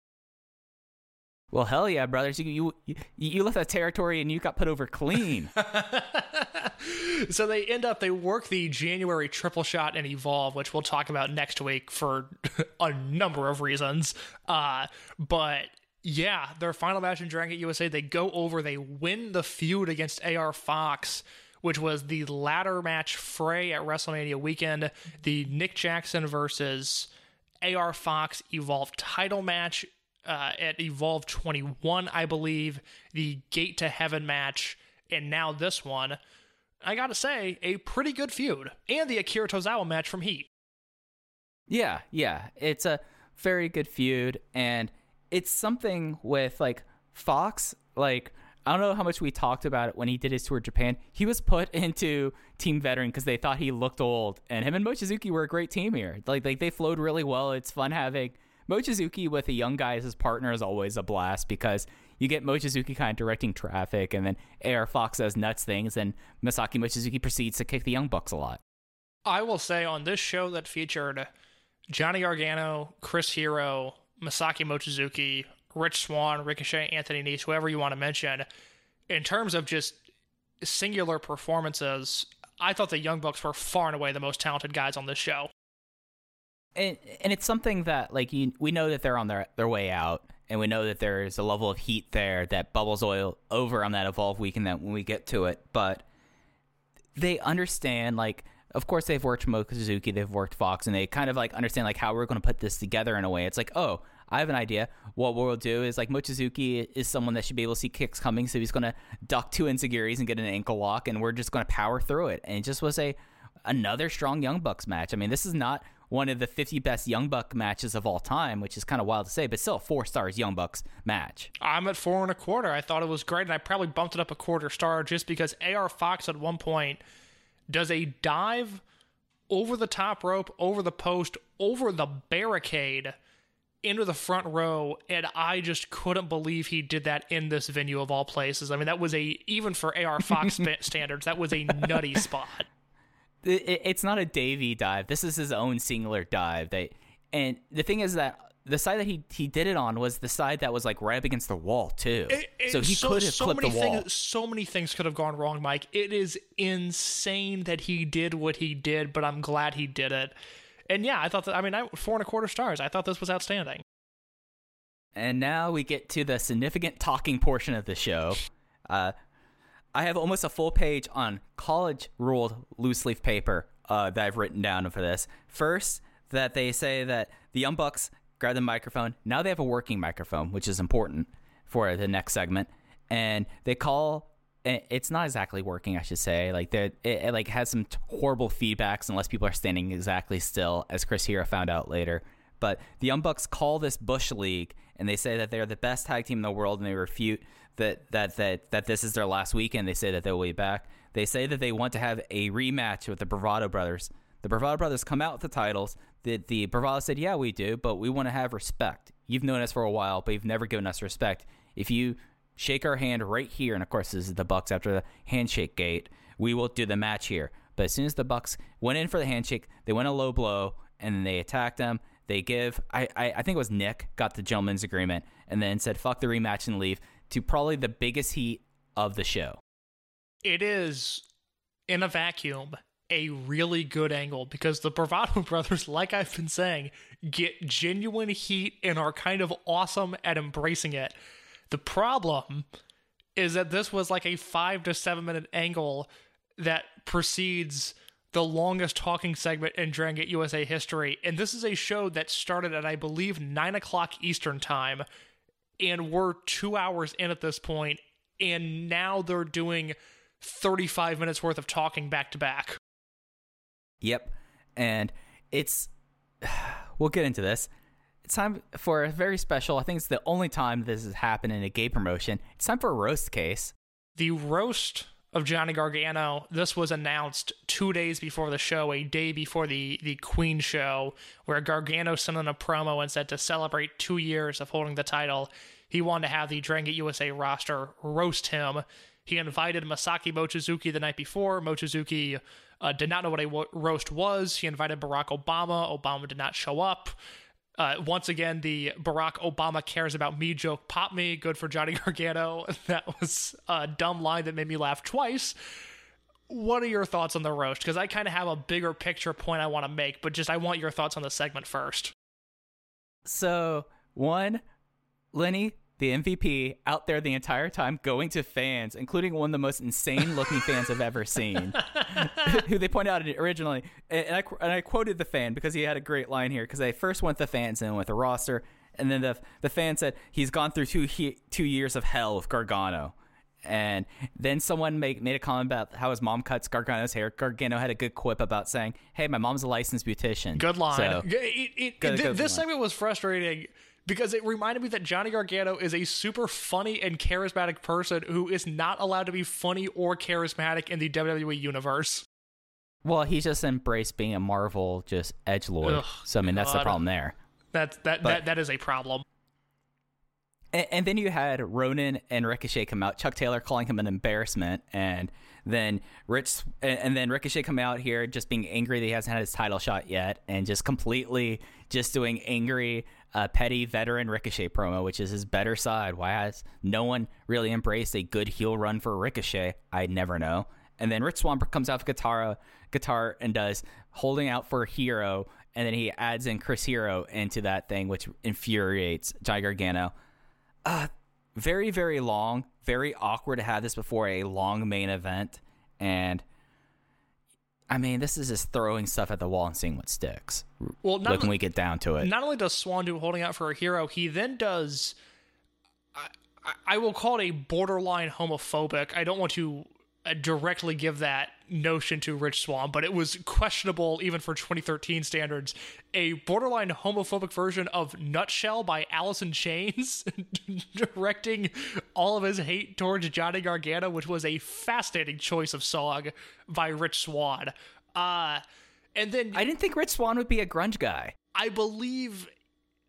Well, hell yeah, brothers! You you you left that territory and you got put over clean. so they end up they work the January triple shot and evolve, which we'll talk about next week for a number of reasons. Uh, but yeah, their final match in Dragon Gate USA, they go over, they win the feud against AR Fox. Which was the ladder match fray at WrestleMania weekend, the Nick Jackson versus AR Fox Evolve title match uh, at Evolve 21, I believe, the Gate to Heaven match, and now this one. I gotta say, a pretty good feud, and the Akira Tozawa match from Heat. Yeah, yeah. It's a very good feud and it's something with like Fox, like I don't know how much we talked about it when he did his tour of Japan. He was put into team veteran because they thought he looked old, and him and Mochizuki were a great team here. Like, like they flowed really well. It's fun having Mochizuki with a young guy as his partner is always a blast because you get Mochizuki kind of directing traffic, and then AR Fox does nuts things, and Masaaki Mochizuki proceeds to kick the Young Bucks a lot. I will say on this show that featured Johnny Gargano, Chris Hero, Masaki Mochizuki, Rich Swan, Ricochet, Anthony Nese, whoever you want to mention, in terms of just singular performances, I thought the Young Bucks were far and away the most talented guys on this show. And and it's something that like you, we know that they're on their their way out and we know that there's a level of heat there that bubbles oil over on that evolve weekend that when we get to it but they understand like of course they've worked Mochizuki, they've worked Fox, and they kind of like understand like how we're going to put this together in a way. It's like, oh, I have an idea. What we'll do is like Mochizuki is someone that should be able to see kicks coming, so he's going to duck two enzuigiri's and get an ankle lock, and we're just going to power through it. And it just was a another strong Young Bucks match. I mean, this is not one of the 50 best Young Buck matches of all time, which is kind of wild to say, but still a four stars Young Bucks match. I'm at four and a quarter. I thought it was great, and I probably bumped it up a quarter star just because AR Fox at one point does a dive over the top rope, over the post, over the barricade into the front row, and I just couldn't believe he did that in this venue of all places. I mean, that was a even for AR Fox standards, that was a nutty spot. It, it- it's not a Davy dive. This is his own singular dive. They and the thing is that the side that he he did it on was the side that was like right up against the wall too. It- it- so he could have clipped the many wall. Things, so many things could have gone wrong, Mike. It is insane that he did what he did, but I'm glad he did it. And yeah, I thought that. I mean, I, four and a quarter stars. I thought this was outstanding. And now we get to the significant talking portion of the show. Uh, I have almost a full page on college ruled loose leaf paper uh, that I've written down for this. First, that they say that the Young Bucks grab the microphone. Now they have a working microphone, which is important for the next segment. And they call. It's not exactly working, I should say. Like they it, it like has some horrible feedbacks unless people are standing exactly still, as Chris Hero found out later. But the Young Bucks call this Bush League, and they say that they're the best tag team in the world, and they refute that that that that this is their last weekend. They say that they'll be back. They say that they want to have a rematch with the Bravado Brothers. The Bravado Brothers come out with the titles. The the Bravado said, "Yeah, we do, but we want to have respect. You've known us for a while, but you've never given us respect. If you shake our hand right here, and of course this is the Bucks after the handshake gate, we will do the match here. But as soon as the Bucks went in for the handshake, they went a low blow, and then they attacked them. They give, I, I, I think it was Nick got the gentleman's agreement, and then said fuck the rematch and leave to probably the biggest heat of the show. it is in a vacuum a really good angle because the Bravado brothers, like I've been saying, get genuine heat and are kind of awesome at embracing it. The problem is that this was like a five to seven minute angle that precedes the longest talking segment in Dragon Gate USA history. And this is a show that started at, I believe, nine o'clock Eastern time. And we're two hours in at this point, and now they're doing 35 minutes worth of talking back to back. Yep. And it's we'll get into this. It's time for a very special. I think it's the only time this has happened in a gay promotion. It's time for a roast case. The roast of Johnny Gargano, this was announced two days before the show, a day before the, the Queen show, where Gargano sent in a promo and said to celebrate two years of holding the title, he wanted to have the Dragon USA roster roast him. He invited Masaaki Mochizuki the night before. Mochizuki uh, did not know what a wo- roast was. He invited Barack Obama. Obama did not show up. Uh, once again, the Barack Obama cares about me joke pop me. Good for Johnny Gargano. That was a dumb line that made me laugh twice. What are your thoughts on the roast? Because I kind of have a bigger picture point I want to make, but just I want your thoughts on the segment first. So, one, Lenny, the MVP, out there the entire time going to fans, including one of the most insane looking fans I've ever seen, who they point out originally. And I, and I quoted the fan because he had a great line here because they first went the fans in with the roster. And then the, the fan said he's gone through two, he, two years of hell with Gargano. And then someone make, made a comment about how his mom cuts Gargano's hair. Gargano had a good quip about saying, "Hey, my mom's a licensed beautician." Good line. So, It- it- Good- good this line. segment was frustrating because it reminded me that Johnny Gargano is a super funny and charismatic person who is not allowed to be funny or charismatic in the WWE universe. Well, he just embraced being a Marvel just edge lord. So I mean, that's the problem there. That that But- that, that is a problem. And, and then you had Ronin and Ricochet come out. Chuck Taylor calling him an embarrassment, and then Rich and, and then Ricochet come out here just being angry that he hasn't had his title shot yet, and just completely just doing angry, uh, petty veteran Ricochet promo, which is his better side. Why has no one really embraced a good heel run for Ricochet? I never know. And then Rich Swann comes out with guitar, guitar and does holding out for a Hero, and then he adds in Chris Hero into that thing, which infuriates Johnny Gargano uh, very very long very awkward to have this before a long main event and i mean this is just throwing stuff at the wall and seeing what sticks Well, not, when we get down to it not only does Swann do holding out for a hero, he then does. I, I- will call it a borderline homophobic. I don't want to directly give that notion to Rich Swann, but it was questionable even for 2013 standards. A borderline homophobic version of Nutshell by Alice in Chains, directing all of his hate towards Johnny Gargano, which was a fascinating choice of song by Rich Swann. Uh, and then i didn't think rich swann would be a grunge guy I believe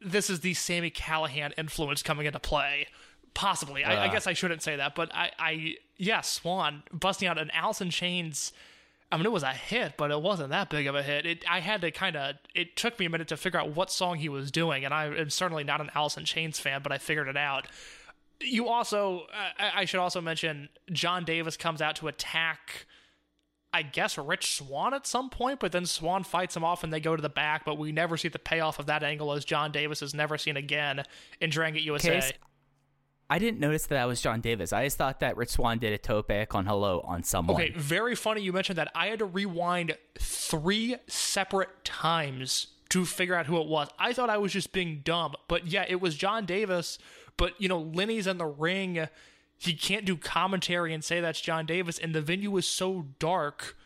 this is the Sami Callihan influence coming into play. Possibly. I, I Uh. guess I shouldn't say that, but I, I, yeah, Swann busting out an Alice in Chains. I mean, it was a hit, but it wasn't that big of a hit. It, I had to kind of. It took me a minute to figure out what song he was doing, and I am certainly not an Alice in Chains fan, but I figured it out. You also, uh, I I should also mention, John Davis comes out to attack. I guess Rich Swann at some point, but then Swann fights him off and they go to the back, but we never see the payoff of that angle as John Davis is never seen again in Dragon Gate USA. Case- I didn't notice that that was John Davis. I just thought that Rich Swann did a tope con hilo on someone. Okay, very funny you mentioned that. I had to rewind three separate times to figure out who it was. I thought I was just being dumb, but yeah, it was John Davis. But you know, Lenny's in the ring. He can't do commentary and say that's John Davis, and the venue is so dark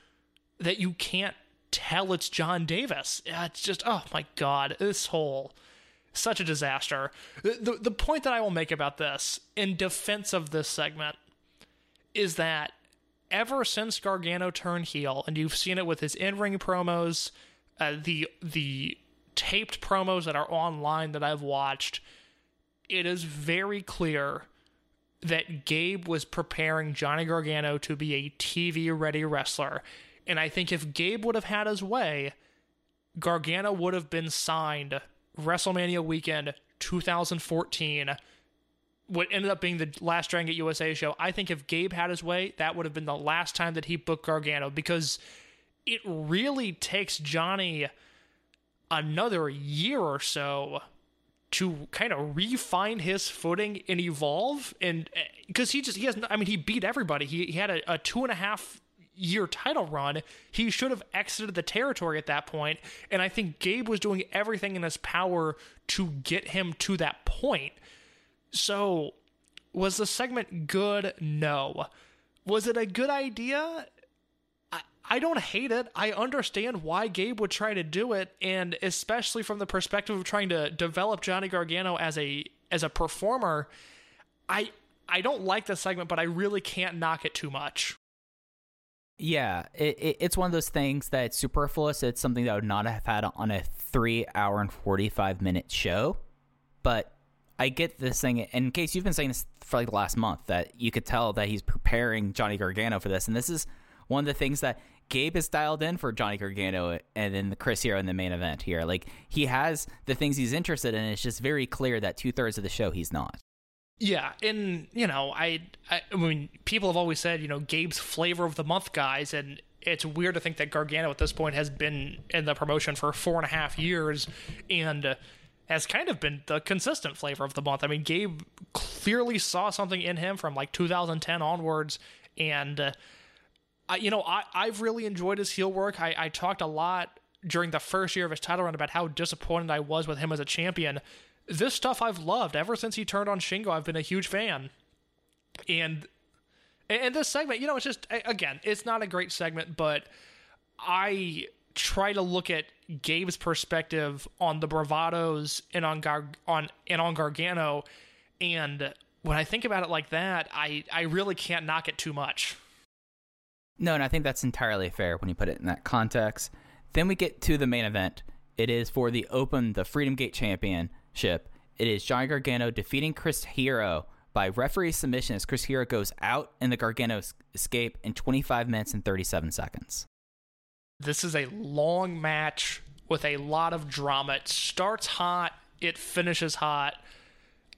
that you can't tell it's John Davis. It's just oh my god, this whole such a disaster. The, the point that I will make about this in defense of this segment is that ever since Gargano turned heel, and you've seen it with his in-ring promos, uh, the the taped promos that are online that I've watched, it is very clear that Gabe was preparing Johnny Gargano to be a TV ready wrestler. And I think if Gabe would have had his way, Gargano would have been signed WrestleMania weekend 2014. What ended up being the last Dragon Gate USA show. I think if Gabe had his way, that would have been the last time that he booked Gargano because it really takes Johnny another year or so to kind of refine his footing and evolve and eh, because he just he has i mean he beat everybody he, he had a, a two and a half year title run he should have exited the territory at that point and i think gabe was doing everything in his power to get him to that point so was the segment good no was it a good idea I don't hate it. I understand why Gabe would try to do it, and especially from the perspective of trying to develop Johnny Gargano as a as a performer. I I don't like the segment, but I really can't knock it too much. Yeah, it, it, it's one of those things that's superfluous. It's something that I would not have had on a three hour and 45 minute show. But I get this thing. In case you've been saying this for like the last month, that you could tell that he's preparing Johnny Gargano for this. And this is one of the things that Gabe is dialed in for Johnny Gargano and then the Chris Hero in the main event here. Like he has the things he's interested in. It's just very clear that two thirds of the show he's not. Yeah, and you know, I, I I mean, people have always said, you know, Gabe's flavor of the month guys, and it's weird to think that Gargano at this point has been in the promotion for four and a half years, and has kind of been the consistent flavor of the month. I mean, Gabe clearly saw something in him from like 2010 onwards, and uh, I, you know, I, I've really enjoyed his heel work. I, I talked a lot during the first year of his title run about how disappointed I was with him as a champion. This stuff I've loved ever since he turned on Shingo. I've been a huge fan, and and this segment, you know, it's just again, it's not a great segment, but I try to look at Gabe's perspective on the bravados and on Gar- on and on Gargano, and when I think about it like that, I I really can't knock it too much. No, and I think that's entirely fair when you put it in that context. Then we get to the main event. It is for the Open, the Freedom Gate Championship. It is Johnny Gargano defeating Chris Hero by referee submission as Chris Hero goes out in the Gargano escape in 25 minutes and 37 seconds. This is a long match with a lot of drama. It starts hot, it finishes hot.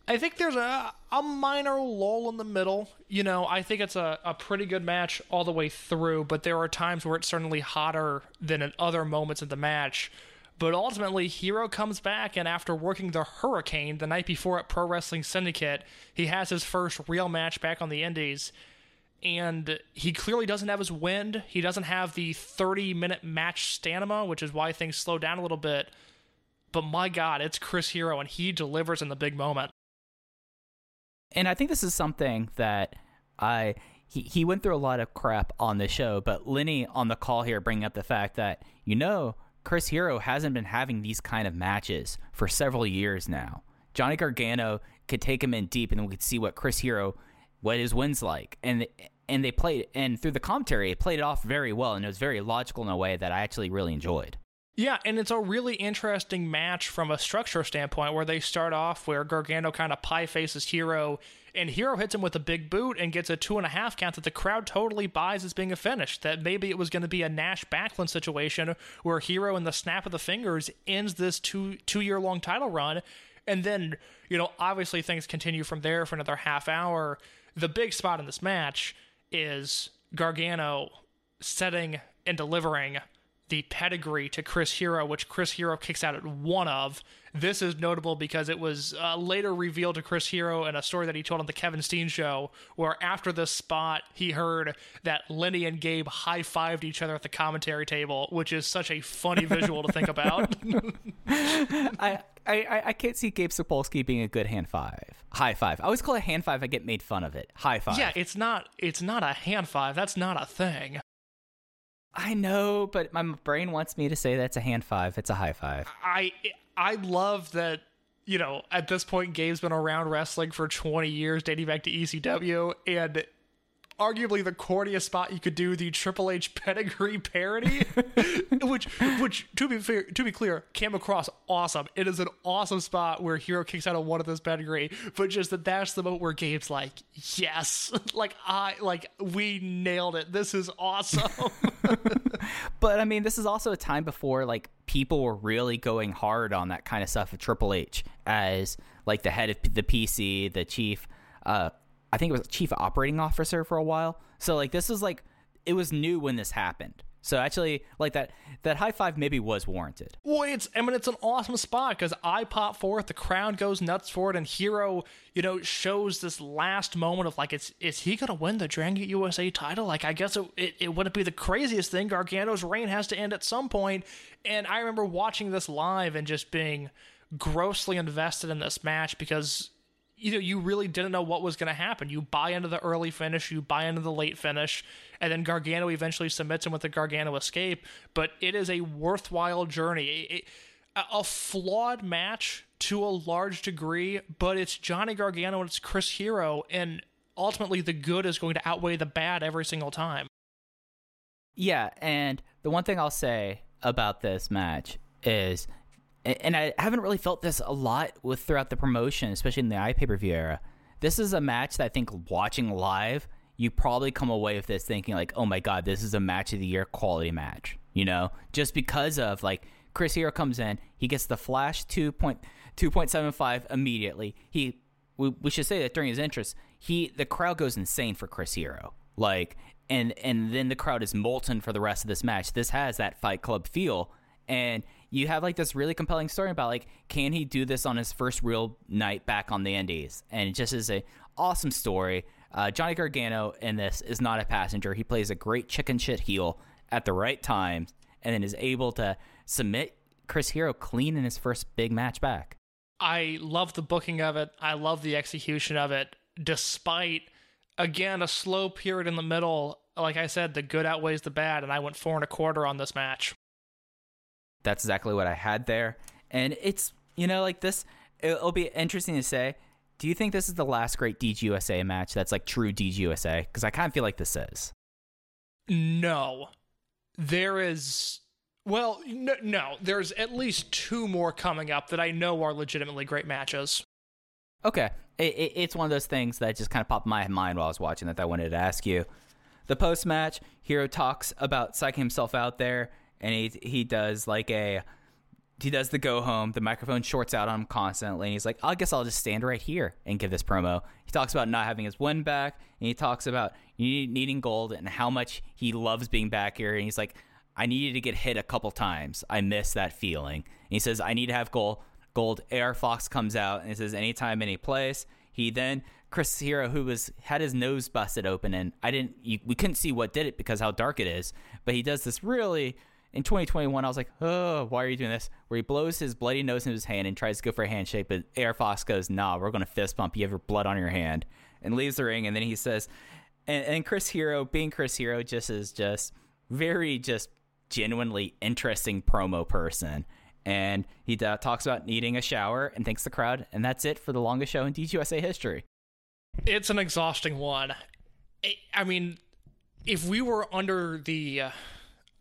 I think there's a, a minor lull in the middle. You know, I think it's a, a pretty good match all the way through, but there are times where it's certainly hotter than at other moments of the match. But ultimately, Hero comes back, and after working the Hurricane the night before at Pro Wrestling Syndicate, he has his first real match back on the Indies. And he clearly doesn't have his wind. He doesn't have the 30 minute match stamina, which is why things slow down a little bit. But my God, it's Chris Hero, and he delivers in the big moment and I think this is something that I he, he went through a lot of crap on the show, but Lenny on the call here bringing up the fact that you know Chris Hero hasn't been having these kind of matches for several years now. Johnny Gargano could take him in deep, and we could see what Chris Hero, what his wins like, and and they played and through the commentary, it played it off very well, and it was very logical in a way that I actually really enjoyed. Yeah, and it's a really interesting match from a structure standpoint where they start off where Gargano kind of pie faces Hero, and Hero hits him with a big boot and gets a two and a half count that the crowd totally buys as being a finish. That maybe it was going to be a Nash Backlund situation where Hero in the snap of the fingers ends this two two year long title run, and then you know obviously things continue from there for another half hour. The big spot in this match is Gargano setting and delivering the pedigree to Chris Hero, which Chris Hero kicks out at one of. This is notable because it was uh, later revealed to Chris Hero in a story that he told on the Kevin Steen show, where after this spot, he heard that Lenny and Gabe high fived each other at the commentary table, which is such a funny visual to think about. I, I, I can't see Gabe Sapolsky being a good hand five. High five. I always call it hand five. I get made fun of it. High five. yeah, it's not it's not a hand five. That's not a thing. I know, but my brain wants me to say that's a hand five. It's a high five. I I love that you know at this point Gabe's been around wrestling for 20 years, dating back to ECW, and arguably the corniest spot you could do the Triple H pedigree parody, which which to be fair, to be clear came across awesome. It is an awesome spot where Hero kicks out of one of this pedigree, but just that that's the moment where Gabe's like, yes, like I like we nailed it. This is awesome. But I mean, this is also a time before like people were really going hard on that kind of stuff with Triple H as like the head of the PC, the chief. Uh, I think it was chief operating officer for a while. So like this was like it was new when this happened. So actually, like that that high five maybe was warranted. Well, it's I mean it's an awesome spot because I pop for it, the crowd goes nuts for it, and Hero, you know, shows this last moment of like, it's is he gonna win the Dragon Gate USA title? Like, I guess it, it it wouldn't be the craziest thing. Gargano's reign has to end at some point, and I remember watching this live and just being grossly invested in this match because you know you really didn't know what was going to happen. You buy into the early finish, you buy into the late finish, and then Gargano eventually submits him with the Gargano escape. But it is a worthwhile journey. It- a- a flawed match to a large degree, but it's Johnny Gargano and it's Chris Hero, and ultimately the good is going to outweigh the bad every single time. Yeah, and the one thing I'll say about this match is, and I haven't really felt this a lot with throughout the promotion, especially in the iPay per view era. This is a match that I think watching live, you probably come away with this thinking like, oh my god, this is a match of the year quality match. You know, just because of like Chris Hero comes in, he gets the flash two point two point seven five immediately. He we, we should say that during his entrance, he the crowd goes insane for Chris Hero. Like and and then the crowd is molten for the rest of this match. This has that Fight Club feel, and you have like this really compelling story about like can he do this on his first real night back on the Indies, and it just is a awesome story. Uh, Johnny Gargano in this is not a passenger. He plays a great chicken shit heel at the right times, and then is able to submit Chris Hero clean in his first big match back. I love the booking of it. I love the execution of it, despite again a slow period in the middle. Like I said, the good outweighs the bad, and I went four and a quarter on this match. That's exactly what I had there. And it's, you know, like this, it'll be interesting to say. Do you think this is the last great DGUSA match that's like true DGUSA? Because I kind of feel like this is. No, there is. Well, no, no, there's at least two more coming up that I know are legitimately great matches. Okay. It, it, it's one of those things that just kind of popped in my mind while I was watching that I wanted to ask you. The post match, Hero talks about psyching himself out there, and he he does like a he does the go home. The microphone shorts out on him constantly, and he's like, "I guess I'll just stand right here and give this promo." He talks about not having his win back, and he talks about needing gold and how much he loves being back here. And he's like, "I needed to get hit a couple times. I miss that feeling." And he says, "I need to have gold." Gold. AR Fox comes out and he says, "Anytime, any place." He then Chris Hero, who was had his nose busted open, and I didn't, you, we couldn't see what did it because how dark it is. But he does this really in 2021. I was like, oh, why are you doing this? Where he blows his bloody nose in his hand and tries to go for a handshake, but AR Fox goes, nah, we're gonna fist bump. You have your blood on your hand, and leaves the ring. And then he says, and, and Chris Hero, being Chris Hero, just is just very just genuinely interesting promo person. And he uh, talks about needing a shower and thanks the crowd, and that's it for the longest show in DGUSA history. It's an exhausting one. I- I mean, if we were under the uh,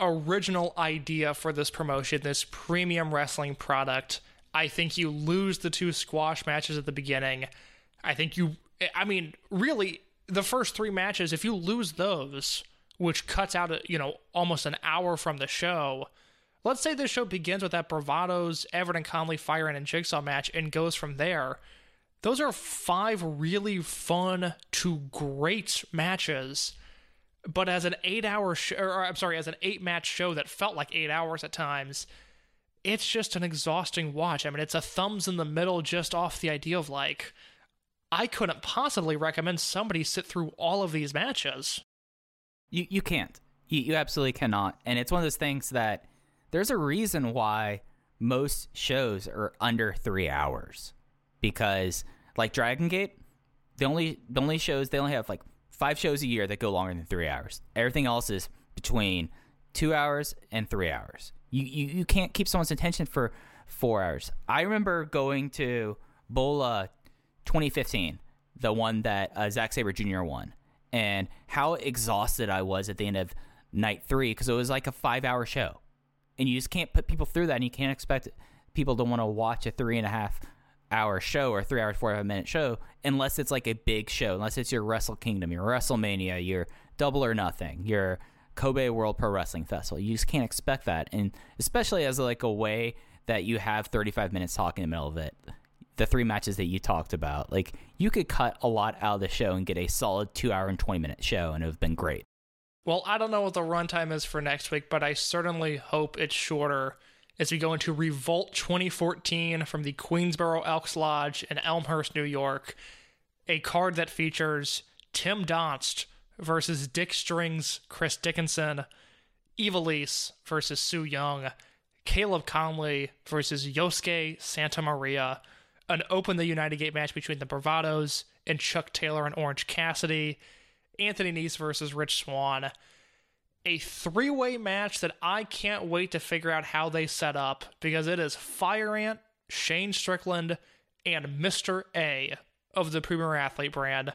original idea for this promotion, this premium wrestling product, I think you lose the two squash matches at the beginning. I think you, I mean, really, the first three matches, if you lose those, which cuts out, you know, almost an hour from the show. Let's say this show begins with that Bravado's Everton Konley Fire and Jigsaw match and goes from there. Those are five really fun to great matches. But as an eight hour show, or I'm sorry, as an eight match show that felt like eight hours at times, it's just an exhausting watch. I mean, it's a thumbs in the middle just off the idea of like, I couldn't possibly recommend somebody sit through all of these matches. You you can't. You you absolutely cannot. And it's one of those things that there's a reason why most shows are under three hours. Because like Dragon Gate, the only the only shows they only have like five shows a year that go longer than three hours. Everything else is between two hours and three hours. You you, you can't keep someone's attention for four hours. I remember going to BOLA 2015, the one that uh, Zack Sabre Jr. won, and how exhausted I was at the end of night three because it was like a five hour show, and you just can't put people through that, and you can't expect people to want to watch a three and a half hour show or three hour, four hour minute show unless it's like a big show, unless it's your Wrestle Kingdom, your WrestleMania, your Double or Nothing, your Kobe World Pro Wrestling Festival. You just can't expect that, and especially as like a way that you have 35 minutes talking in the middle of it. The three matches that you talked about, like you could cut a lot out of the show and get a solid two hour and 20 minute show, and it would have been great. Well, I don't know what the runtime is for next week, but I certainly hope it's shorter as we go into Revolt 2014 from the Queensboro Elks Lodge in Elmhurst, New York. A card that features Tim Donst versus Dick Strings, Chris Dickinson, Evilise versus Su Yung, Caleb Konley versus Yosuke Santa Maria, an Open the United Gate match between the Bravados and Chuck Taylor and Orange Cassidy, Anthony Nese versus Rich Swann a three way match that I can't wait to figure out how they set up because it is Fire Ant, Shane Strickland, and Mr. A of the Premier Athlete brand.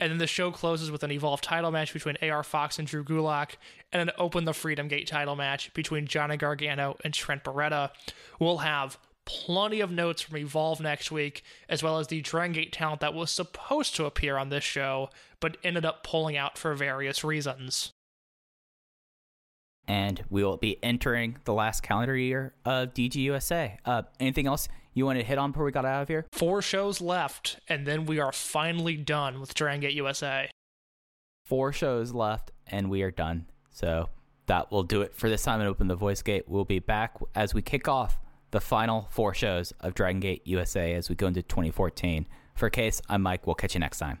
And then the show closes with an Evolve title match between AR Fox and Drew Gulak, and then open the Freedom Gate title match between Johnny Gargano and Trent Beretta. We'll have plenty of notes from Evolve next week, as well as the Dragon Gate talent that was supposed to appear on this show, but ended up pulling out for various reasons and we will be entering the last calendar year of DGUSA. Uh, anything else you want to hit on before we got out of here? Four shows left, and then we are finally done with Dragon Gate USA. Four shows left, and we are done. So that will do it for this time and open the voice gate. We'll be back as we kick off the final four shows of Dragon Gate USA as we go into 2014. For Case, I'm Mike. We'll catch you next time.